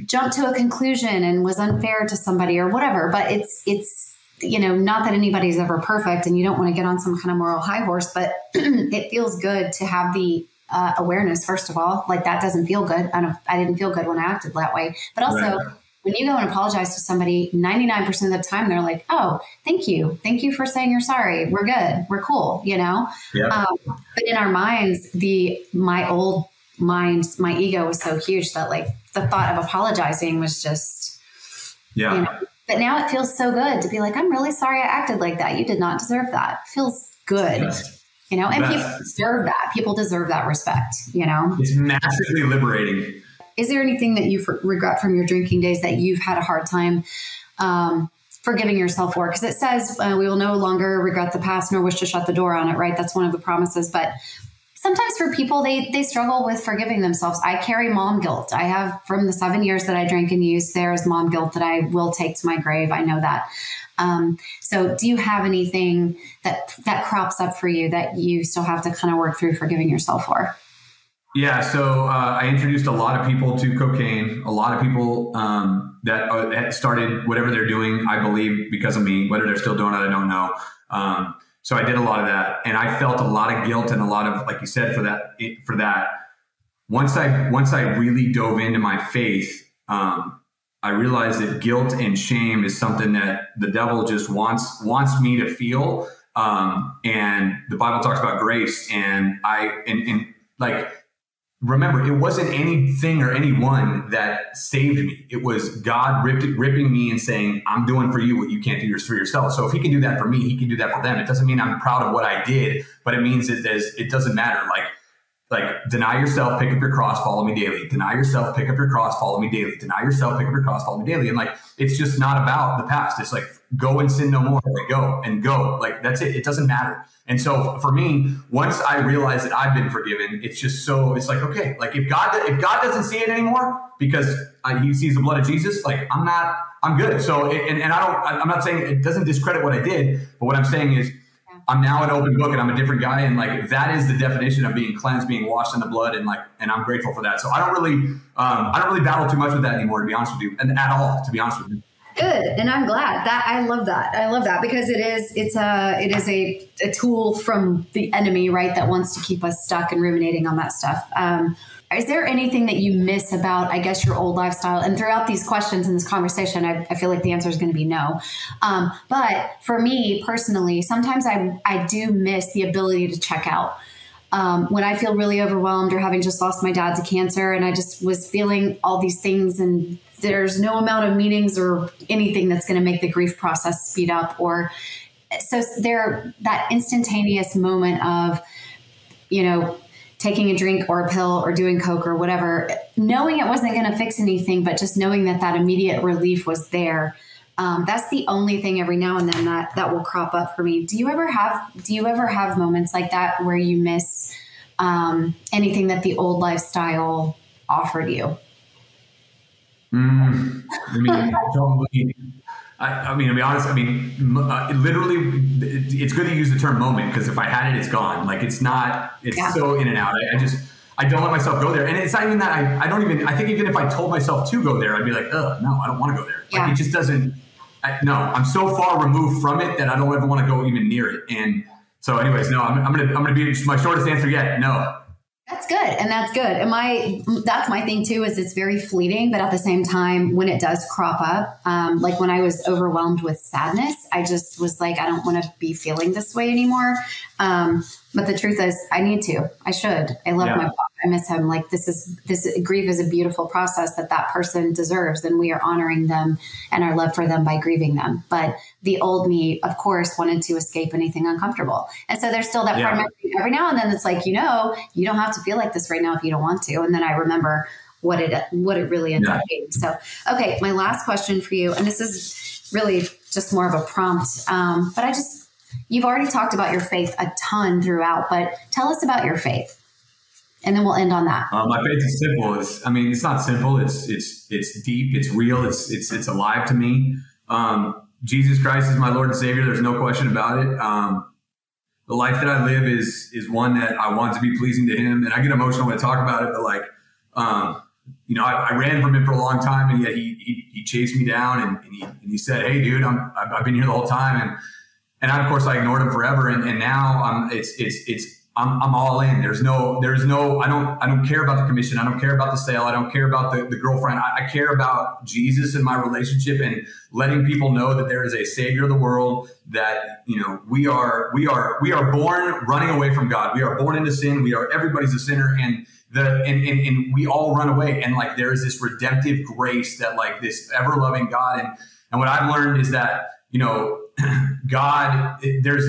jumped to a conclusion and was unfair to somebody or whatever but it's it's you know not that anybody's ever perfect and you don't want to get on some kind of moral high horse but it feels good to have the uh, awareness first of all. Like that doesn't feel good. I, don't, I didn't feel good when i acted that way. But also right. when you go and apologize to somebody 99% of the time they're like oh thank you. Thank you for saying you're sorry. We're good. We're cool you know? Yeah. um, but in our minds the my old mind my ego was so huge that like the thought of apologizing was just, yeah. You know, but now it feels so good to be like, I'm really sorry I acted like that. You did not deserve that. It feels good. Yes. You know, and Best. people deserve that. People deserve that respect, you know? It's massively liberating. Is there anything that you regret from your drinking days that you've had a hard time um, forgiving yourself for? Because it says uh, we will no longer regret the past nor wish to shut the door on it, right? That's one of the promises. But sometimes for people they they struggle with forgiving themselves i carry mom guilt i have from the seven years that i drank and used there is mom guilt that i will take to my grave i know that um, so do you have anything that that crops up for you that you still have to kind of work through forgiving yourself for Yeah, so uh, I introduced a lot of people to cocaine. A lot of people um, that uh, started whatever they're doing, I believe, because of me. Whether they're still doing it, I don't know. Um, so I did a lot of that, and I felt a lot of guilt and a lot of, like you said, for that. For that, once I once I really dove into my faith, um, I realized that guilt and shame is something that the devil just wants wants me to feel. Um, and the Bible talks about grace, and I and, and like remember, it wasn't anything or anyone that saved me. It was God ripped, ripping me and saying, I'm doing for you what you can't do for yourself. So if he can do that for me, he can do that for them. It doesn't mean I'm proud of what I did, but it means that it doesn't matter. Like, like deny yourself, pick up your cross, follow me daily. Deny yourself, pick up your cross, follow me daily. Deny yourself, pick up your cross, follow me daily. And like, it's just not about the past. It's like, go and sin no more. Like, go and go. Like, that's it. It doesn't matter. And so for me, once I realize that I've been forgiven, it's just so it's like okay, like if God if God doesn't see it anymore because I, He sees the blood of Jesus, like I'm not I'm good. So and, and I don't I'm not saying it doesn't discredit what I did, but what I'm saying is I'm now an open book and I'm a different guy, and like that is the definition of being cleansed, being washed in the blood, and like and I'm grateful for that. So I don't really um, I don't really battle too much with that anymore, to be honest with you, and at all, to be honest with you. Good, and I'm glad that I love that. I love that because it is it's a it is a, a tool from the enemy, right? That wants to keep us stuck and ruminating on that stuff. Um, is there anything that you miss about, I guess, your old lifestyle? And throughout these questions in this conversation, I, I feel like the answer is going to be no. Um, but for me personally, sometimes I I do miss the ability to check out. Um, when I feel really overwhelmed or having just lost my dad to cancer, and I just was feeling all these things and there's no amount of meetings or anything that's going to make the grief process speed up or so there that instantaneous moment of you know taking a drink or a pill or doing coke or whatever knowing it wasn't going to fix anything but just knowing that that immediate relief was there um, that's the only thing every now and then that that will crop up for me. Do you ever have do you ever have moments like that where you miss um, anything that the old lifestyle offered you Mm, I mean, probably. I, I, mean, to be honest, I mean, uh, literally, it's good to use the term moment because if I had it, it's gone. Like it's not. It's yeah. so in and out. I, I, just I don't let myself go there, and it's not even that I, I don't even. I think even if I told myself to go there, I'd be like, oh no, I don't want to go there. Yeah. Like it just doesn't. I, no, I'm so far removed from it that I don't ever want to go even near it. And so, anyways, no, I'm, I'm gonna I'm gonna be my shortest answer yet. No, that's good. And that's good. And my, that's my thing too, is it's very fleeting, but at the same time, when it does crop up, um, like when I was overwhelmed with sadness, I just was like, I don't want to be feeling this way anymore. Um, but the truth is, I need to. I should. I love yeah. my I miss him. Like this is this grief is a beautiful process that that person deserves, and we are honoring them and our love for them by grieving them. But the old me, of course, wanted to escape anything uncomfortable, and so there's still that yeah. part of me every now and then. It's like you know, you don't have to feel like this right now if you don't want to. And then I remember what it what it really ends yeah. up being. So, okay, my last question for you, and this is really just more of a prompt, um, but I just You've already talked about your faith a ton throughout, but tell us about your faith. And then we'll end on that. Uh, my faith is simple. It's, I mean, it's not simple. It's, it's, it's deep. It's real. It's, it's, it's alive to me. Um, Jesus Christ is my Lord and Savior. There's no question about it. Um, the life that I live is, is one that I want to be pleasing to him. And I get emotional when I talk about it, but like, um, you know, I, I, ran from him for a long time and yet he, he, he chased me down and, and, he, and he said, Hey dude, I'm, I've, been here the whole time. And, and I, of course I ignored him forever. And, and now I'm it's it's it's I'm, I'm all in. There's no there's no I don't I don't care about the commission. I don't care about the sale. I don't care about the, the girlfriend. I, I care about Jesus and my relationship and letting people know that there is a savior of the world. That you know we are we are we are born running away from God. We are born into sin. We are everybody's a sinner and the and, and, and we all run away and like there is this redemptive grace that like this ever loving God and and what I've learned is that you know God, there's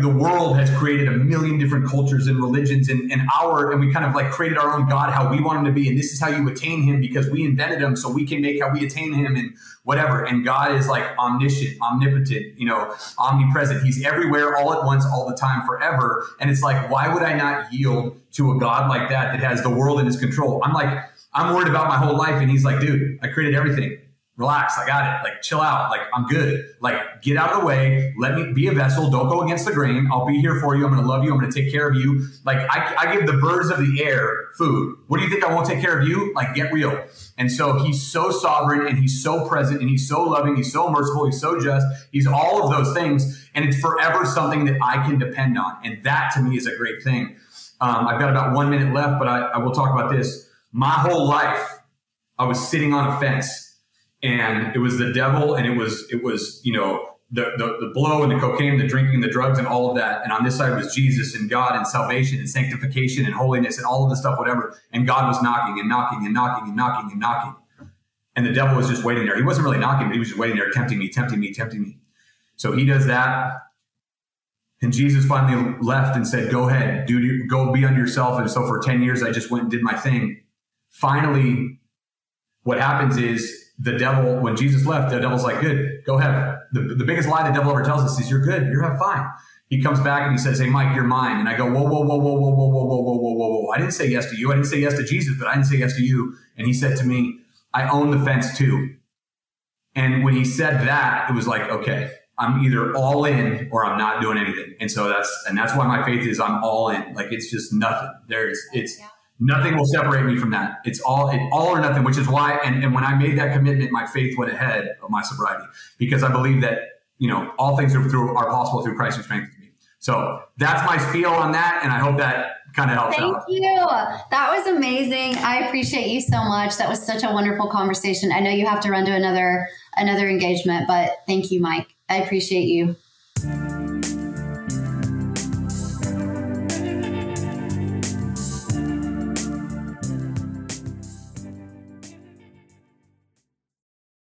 the world has created a million different cultures and religions and, and our and we kind of like created our own god how we want him to be and this is how you attain him because we invented him so we can make how we attain him and whatever. And god is like omniscient omnipotent you know omnipresent. He's everywhere all at once all the time forever. And it's like why would i not yield to a god like that that has the world in his control? I'm like i'm worried about my whole life and he's like dude i created everything relax. I got it. Like, chill out. Like, I'm good. Like, get out of the way. Let me be a vessel. Don't go against the grain. I'll be here for you. I'm going to love you. I'm going to take care of you. Like, I, I give the birds of the air food. What do you think I won't take care of you? Like, get real. And so he's so sovereign and he's so present and he's so loving. He's so merciful. He's so just. He's all of those things. And it's forever something that I can depend on. And that to me is a great thing. Um, I've got about one minute left, but I, I will talk about this. My whole life, I was sitting on a fence and it was the devil and it was it was you know the, the, the blow and the cocaine the drinking the drugs and all of that. And on this side was jesus and god and salvation and sanctification and holiness and all of the stuff whatever. And god was knocking and knocking and knocking and knocking and knocking. And the devil was just waiting there. He wasn't really knocking but he was just waiting there tempting me tempting me tempting me. So he does that. And jesus finally left and said go ahead do go be on yourself. And so for 10 years i just went and did my thing. Finally what happens is the devil, when Jesus left, the devil's like, good, go ahead. The, the biggest lie the devil ever tells us is you're good, you're fine. He comes back and he says, Hey, Mike, you're mine. And I go, Whoa, whoa, whoa, whoa, whoa, whoa, whoa, whoa, whoa, whoa, whoa, whoa. I didn't say yes to you. I didn't say yes to Jesus, but I didn't say yes to you. And he said to me, I own the fence too. And when he said that, it was like, okay, I'm either all in or I'm not doing anything. And so that's, and that's why my faith is I'm all in. Like it's just nothing. There's, it's, yeah Nothing will separate me from that. It's all it, all or nothing, which is why. And, and when I made that commitment, my faith went ahead of my sobriety because I believe that you know all things are through are possible through Christ who strengthens me. So that's my spiel on that, and I hope that kind of helps Thank out. you. That was amazing. I appreciate you so much. That was such a wonderful conversation. I know you have to run to another another engagement, but thank you, Mike. I appreciate you.